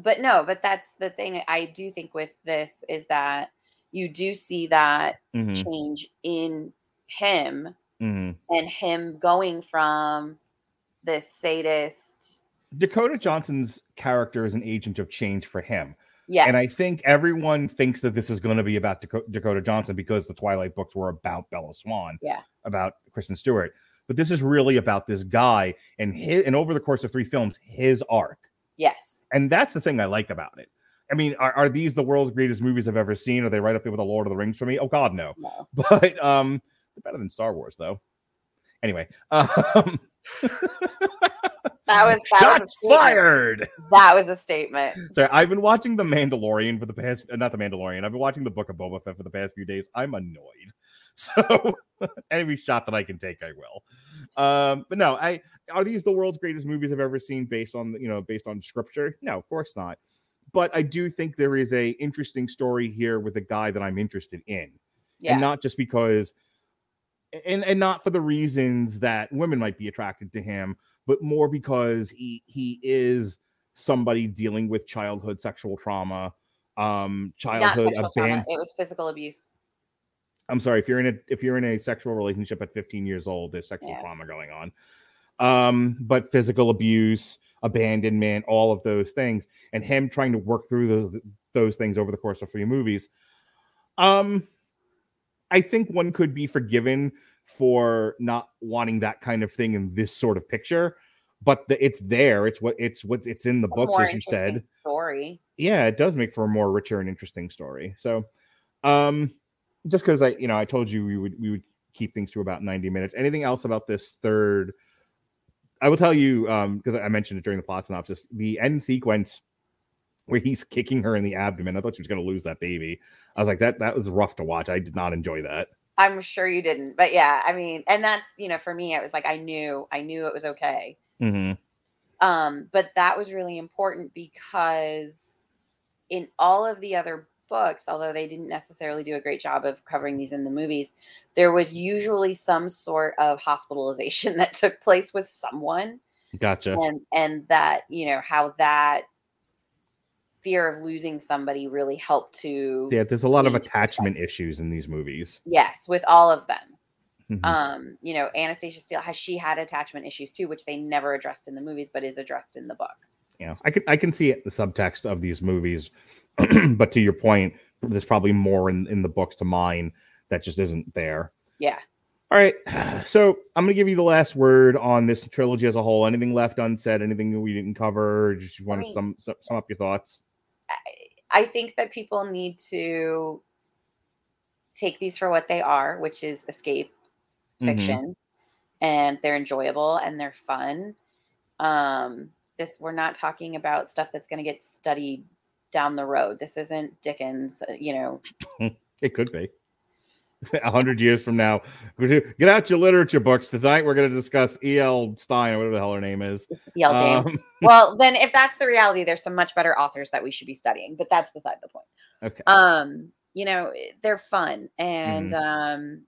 Speaker 2: but no, but that's the thing I do think with this is that you do see that mm-hmm. change in him mm-hmm. and him going from this sadist.
Speaker 1: Dakota Johnson's character is an agent of change for him.
Speaker 2: Yeah.
Speaker 1: And I think everyone thinks that this is going to be about Dakota Johnson because the Twilight books were about Bella Swan.
Speaker 2: Yeah.
Speaker 1: About Kristen Stewart. But this is really about this guy and his, and over the course of three films, his arc.
Speaker 2: Yes
Speaker 1: and that's the thing I like about it. I mean, are, are these the world's greatest movies I've ever seen? Are they right up there with the Lord of the Rings for me? Oh God, no. no. But um, they're better than Star Wars, though. Anyway, um,
Speaker 2: that was that
Speaker 1: shots was fired.
Speaker 2: That was a statement.
Speaker 1: Sorry, I've been watching The Mandalorian for the past, not The Mandalorian. I've been watching the Book of Boba Fett for the past few days. I'm annoyed. So every shot that I can take, I will. Um, but no, I are these the world's greatest movies I've ever seen based on you know based on scripture? No, of course not. But I do think there is a interesting story here with a guy that I'm interested in, yeah. and not just because, and and not for the reasons that women might be attracted to him, but more because he he is somebody dealing with childhood sexual trauma, um, childhood abandonment.
Speaker 2: It was physical abuse.
Speaker 1: I'm sorry if you're in a if you're in a sexual relationship at 15 years old, there's sexual yeah. trauma going on. Um, but physical abuse, abandonment, all of those things, and him trying to work through those those things over the course of three movies. Um, I think one could be forgiven for not wanting that kind of thing in this sort of picture, but the, it's there. It's what it's what it's in the books, as you said.
Speaker 2: Story.
Speaker 1: Yeah, it does make for a more richer and interesting story. So, um, just because I, you know, I told you we would we would keep things to about 90 minutes. Anything else about this third? I will tell you, um, because I mentioned it during the plot synopsis, the end sequence where he's kicking her in the abdomen. I thought she was gonna lose that baby. I was like, that that was rough to watch. I did not enjoy that.
Speaker 2: I'm sure you didn't, but yeah, I mean, and that's you know, for me, it was like I knew, I knew it was okay.
Speaker 1: Mm-hmm.
Speaker 2: Um, but that was really important because in all of the other books, although they didn't necessarily do a great job of covering these in the movies, there was usually some sort of hospitalization that took place with someone.
Speaker 1: Gotcha.
Speaker 2: And and that, you know, how that fear of losing somebody really helped to
Speaker 1: Yeah, there's a lot of attachment issues in these movies.
Speaker 2: Yes, with all of them. Mm-hmm. Um, you know, Anastasia Steele has she had attachment issues too, which they never addressed in the movies, but is addressed in the book.
Speaker 1: Yeah, I can I can see it the subtext of these movies but to your point, there's probably more in, in the books to mine that just isn't there.
Speaker 2: Yeah.
Speaker 1: All right. So I'm going to give you the last word on this trilogy as a whole. Anything left unsaid? Anything we didn't cover? Just want I mean, to sum, sum up your thoughts?
Speaker 2: I, I think that people need to take these for what they are, which is escape mm-hmm. fiction. Mm-hmm. And they're enjoyable and they're fun. Um, this we're not talking about stuff that's going to get studied down the road. This isn't Dickens, uh, you know.
Speaker 1: it could be. A hundred years from now, get out your literature books. Tonight, we're going to discuss E.L. Stein, or whatever the hell her name is.
Speaker 2: E.L. James. Um, well, then, if that's the reality, there's some much better authors that we should be studying. But that's beside the point.
Speaker 1: Okay.
Speaker 2: Um, you know, they're fun, and mm-hmm. um,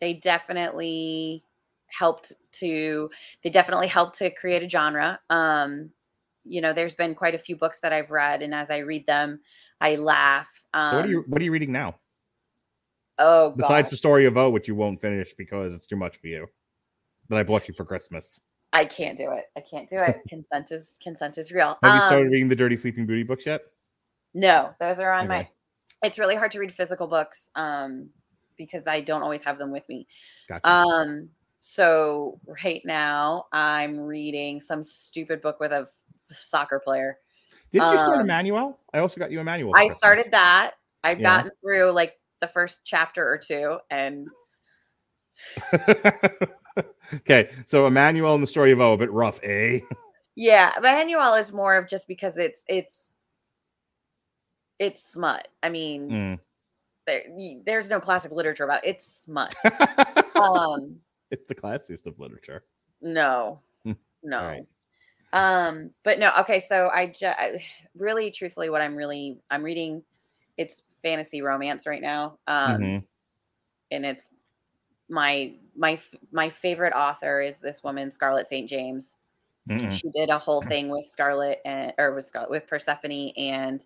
Speaker 2: they definitely helped to. They definitely helped to create a genre. Um, you know, there's been quite a few books that I've read, and as I read them, I laugh.
Speaker 1: Um, so what are you What are you reading now?
Speaker 2: Oh,
Speaker 1: besides the story of O, which you won't finish because it's too much for you, that I bought you for Christmas.
Speaker 2: I can't do it. I can't do it. consent is consent is real.
Speaker 1: Have um, you started um, reading the Dirty Sleeping Beauty books yet?
Speaker 2: No, those are on okay. my. It's really hard to read physical books um, because I don't always have them with me. Gotcha. Um, so right now I'm reading some stupid book with a soccer player.
Speaker 1: Did you start um, Emmanuelle? I also got you Emmanuelle.
Speaker 2: I started that. I've yeah. gotten through like the first chapter or two and
Speaker 1: okay so emmanuelle and the story of o a bit rough eh
Speaker 2: yeah emmanuelle is more of just because it's it's it's smut i mean mm. there, there's no classic literature about it. it's smut
Speaker 1: um it's the classiest of literature
Speaker 2: no hmm. no right. Um but no okay so i just really truthfully what i'm really i'm reading it's fantasy romance right now. Um, mm-hmm. and it's my my my favorite author is this woman Scarlett St. James. Mm-hmm. She did a whole thing with Scarlett and or with Scarlett with Persephone and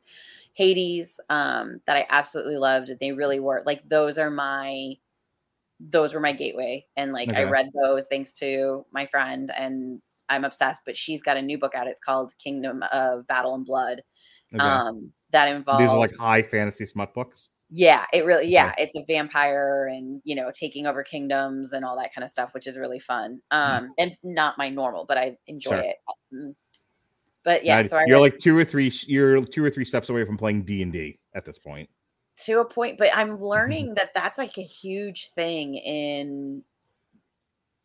Speaker 2: Hades um, that I absolutely loved. They really were like those are my those were my gateway and like okay. I read those thanks to my friend and I'm obsessed. But she's got a new book out. It's called King of Battle and Blood. Okay. Um, that involves
Speaker 1: these are like high fantasy smut books.
Speaker 2: Yeah, it really yeah, it's a vampire and you know taking over kingdoms and all that kind of stuff, which is really fun. Um, and not my normal, but I enjoy sure. it. Mm. But yeah, now, so
Speaker 1: you're like two or three you're two or three steps away from playing D and D at this point.
Speaker 2: To a point, but I'm learning that that's like a huge thing in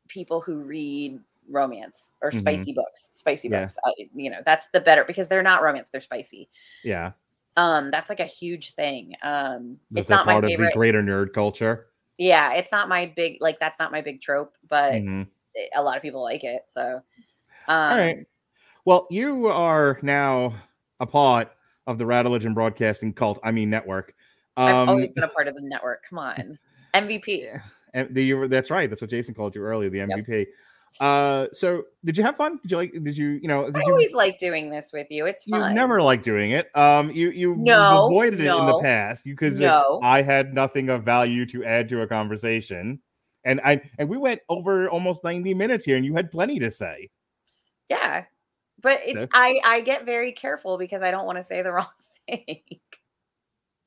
Speaker 2: people who read romance or mm-hmm. spicy mm-hmm. books spicy yeah. books uh, you know that's the better because they're not romance they're spicy
Speaker 1: yeah
Speaker 2: um that's like a huge thing um it's not part my favorite. of the
Speaker 1: greater nerd culture
Speaker 2: yeah it's not my big like that's not my big trope but mm-hmm. a lot of people like it so
Speaker 1: um, all right well you are now a part of the Religion Broadcasting cult I mean network
Speaker 2: um, I've always been a part of the network come on MVP
Speaker 1: yeah. And the, that's right. That's what Jason called you earlier, the MVP. Yep. Uh, so did you have fun? Did you like? Did you you know? Did I
Speaker 2: always
Speaker 1: you,
Speaker 2: like doing this with you. It's fun.
Speaker 1: You never like doing it. Um, you you no, avoided no, it in the past because no. I had nothing of value to add to a conversation, and I and we went over almost ninety minutes here, and you had plenty to say.
Speaker 2: Yeah, but it's I I get very careful because I don't want to say the wrong thing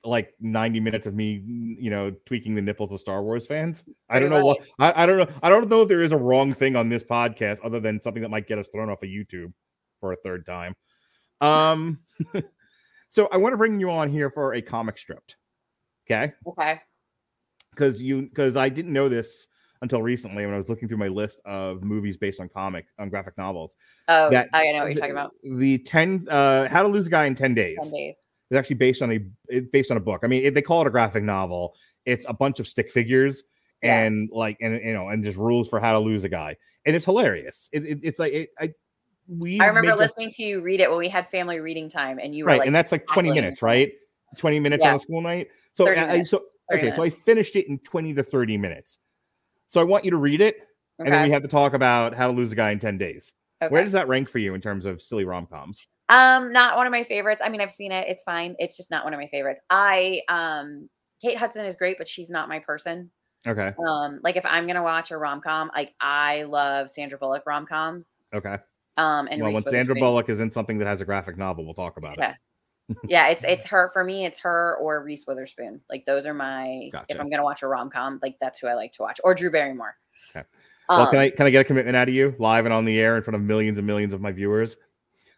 Speaker 1: like 90 minutes of me, you know, tweaking the nipples of Star Wars fans. I don't know what I, I don't know. I don't know if there is a wrong thing on this podcast other than something that might get us thrown off of YouTube for a third time. Um so I want to bring you on here for a comic strip. Okay.
Speaker 2: Okay.
Speaker 1: Because you because I didn't know this until recently when I was looking through my list of movies based on comic on graphic novels.
Speaker 2: Oh, that I know what you're talking about.
Speaker 1: The 10 uh How to Lose a Guy in 10 Days.
Speaker 2: 10 days
Speaker 1: is actually based on a based on a book. I mean, it, they call it a graphic novel. It's a bunch of stick figures yeah. and like and you know and just rules for how to lose a guy, and it's hilarious. It, it, it's like it, I we.
Speaker 2: I remember listening a, to you read it when we had family reading time, and you were
Speaker 1: right,
Speaker 2: like,
Speaker 1: and that's like twenty minutes, right? Twenty minutes yeah. on a school night. So, I, so okay, minutes. so I finished it in twenty to thirty minutes. So I want you to read it, okay. and then we have to talk about how to lose a guy in ten days. Okay. Where does that rank for you in terms of silly rom coms?
Speaker 2: Um, not one of my favorites. I mean, I've seen it. It's fine. It's just not one of my favorites. I um Kate Hudson is great, but she's not my person.
Speaker 1: Okay.
Speaker 2: Um, like if I'm gonna watch a rom com, like I love Sandra Bullock rom coms.
Speaker 1: Okay.
Speaker 2: Um, and
Speaker 1: well, when Sandra Bullock is in something that has a graphic novel, we'll talk about
Speaker 2: yeah. it. yeah, it's it's her for me. It's her or Reese Witherspoon. Like those are my. Gotcha. If I'm gonna watch a rom com, like that's who I like to watch, or Drew Barrymore.
Speaker 1: Okay. Well, um, can I can I get a commitment out of you live and on the air in front of millions and millions of my viewers?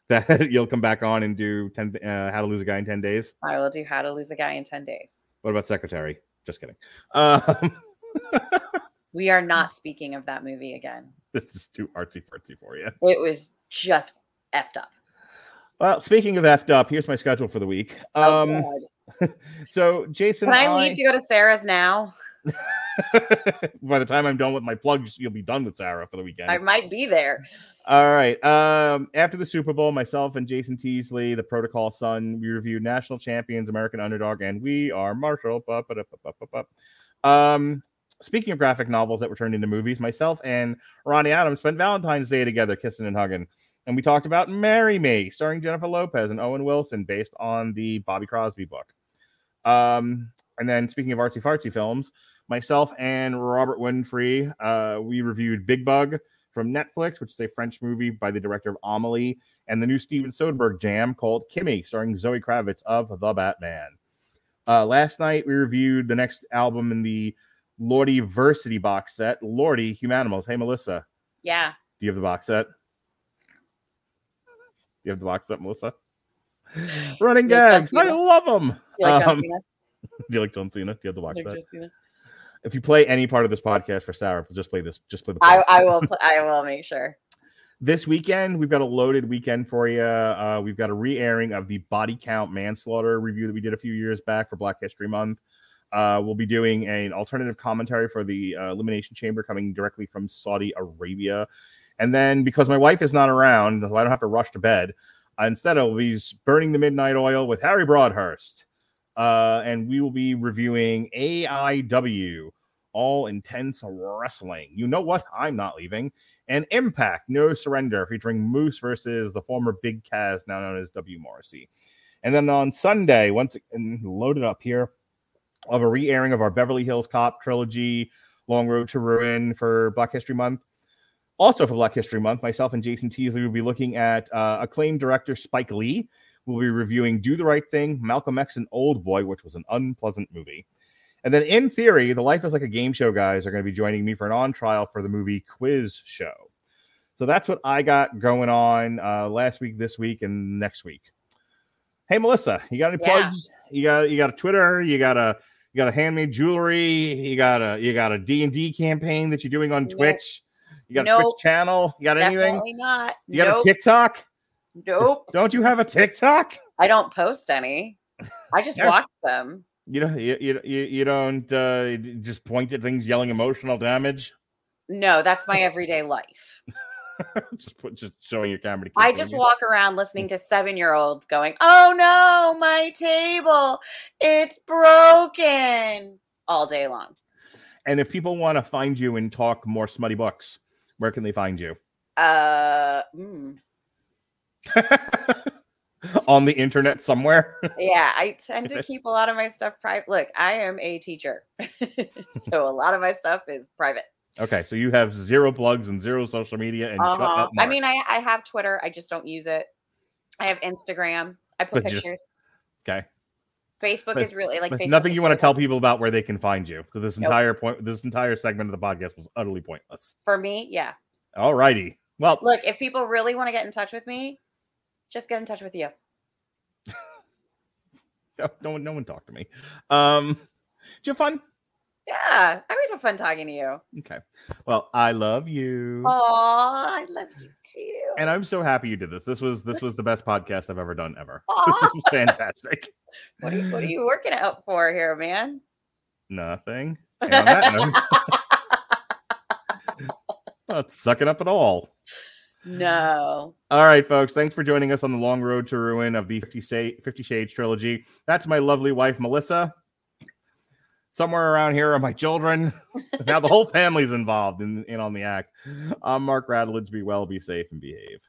Speaker 1: That you'll come back on and do 10 uh, how to lose a guy in 10 days?
Speaker 2: I will do how to lose a guy in 10 days.
Speaker 1: What about secretary? Just kidding. Um,
Speaker 2: we are not speaking of that movie again.
Speaker 1: This is too artsy fartsy for you.
Speaker 2: It was just effed up.
Speaker 1: Well, speaking of effed up, here's my schedule for the week. Oh, um, oh so Jason,
Speaker 2: can I, I leave to go to Sarah's now?
Speaker 1: By the time I'm done with my plugs, you'll be done with Sarah for the weekend.
Speaker 2: I might be there.
Speaker 1: All right. Um, after the Super Bowl, myself and Jason Teasley, the Protocol Son, we reviewed National Champions, American Underdog, and We Are Marshall. Um, speaking of graphic novels that were turned into movies, myself and Ronnie Adams spent Valentine's Day together, kissing and hugging. And we talked about Marry Me, starring Jennifer Lopez and Owen Wilson, based on the Bobby Crosby book. Um, and then speaking of artsy fartsy films, myself and Robert Winfrey, uh, we reviewed Big Bug from Netflix, which is a French movie by the director of Amelie, and the new Steven Soderbergh jam called Kimi, starring Zoe Kravitz of The Batman. Uh, last night, we reviewed the next album in the Lordiversity box set, Lordi Humanimals. Hey, Melissa.
Speaker 2: Yeah.
Speaker 1: Do you have the box set? Do you have the box set, Melissa? Running gags. I love them. You like um, do you like John Cena? Do you have the box like set? If you play any part of this podcast for Sarah, just play this. Just play the.
Speaker 2: I, I, will. I will make sure.
Speaker 1: This weekend, we've got a loaded weekend for you. Uh, we've got a re-airing of the body count manslaughter review that we did a few years back for Black History Month. Uh, we'll be doing an alternative commentary for the uh, Elimination Chamber coming directly from Saudi Arabia. And then because my wife is not around, so I don't have to rush to bed, instead I'll be burning the midnight oil with Harry Broadhurst. Uh, and we will be reviewing AIW, All Intense Wrestling. You know what? I'm not leaving. And Impact, No Surrender, featuring Moose versus the former Big Cass, now known as W. Morrissey. And then on Sunday, once loaded up here, of a re-airing of our Beverly Hills Cop trilogy, Long Road to Ruin for Black History Month. Also for Black History Month, myself and Jason Teasley will be looking at uh, acclaimed director Spike Lee. We'll be reviewing Do the Right Thing, Malcolm X, and Old Boy, which was an unpleasant movie. And then, in theory, the Life is Like a Game Show guys are going to be joining me for an on trial for the movie Quiz Show. So that's what I got going on uh, last week, this week, and next week. Hey, Melissa, you got any yeah. plugs? You got you got a Twitter? You got a you got a handmade jewelry. You got a you got a D and D campaign that you're doing on Twitch. You got nope. a Twitch channel. You got anything?
Speaker 2: Definitely not.
Speaker 1: You got nope. a TikTok?
Speaker 2: Nope.
Speaker 1: Don't you have a TikTok?
Speaker 2: I don't post any. I just watch them.
Speaker 1: You know, you, you, you don't uh, just point at things yelling emotional damage.
Speaker 2: No, that's my everyday life.
Speaker 1: just put just showing your camera.
Speaker 2: I just walk around listening to seven year olds going, "Oh no, my table, it's broken," all day long.
Speaker 1: And if people want to find you and talk more smutty books, where can they find you?
Speaker 2: Uh, mm.
Speaker 1: on the internet somewhere.
Speaker 2: yeah, I tend to keep a lot of my stuff private. Look, I am a teacher, so a lot of my stuff is private.
Speaker 1: Okay, so you have zero plugs and zero social media and uh-huh.
Speaker 2: I mean, I, I have Twitter. I just don't use it. I have Instagram. I put but pictures.
Speaker 1: You, okay.
Speaker 2: Facebook but, is really like
Speaker 1: nothing you want to tell people about where they can find you. So this nope. entire point, this entire segment of the podcast was utterly pointless.
Speaker 2: For me, yeah.
Speaker 1: All righty. Well,
Speaker 2: look, if people really want to get in touch with me, just get in touch with you.
Speaker 1: no, no one, no one talk to me. Um, did you have fun?
Speaker 2: Yeah, I always have fun talking to you.
Speaker 1: Okay. Well, I love you.
Speaker 2: Oh, I love you too.
Speaker 1: And I'm so happy you did this. This was this was the best podcast I've ever done ever. this was fantastic.
Speaker 2: what are you what are you working out for here, man?
Speaker 1: Nothing. And on that note, not sucking up at all.
Speaker 2: No.
Speaker 1: All right, folks. Thanks for joining us on the long road to ruin of the 50, 50 Shades trilogy. That's my lovely wife, Melissa somewhere around here are my children. now the whole family's involved in, in on the act. I'm Mark Radulich. Be well, be safe, and behave.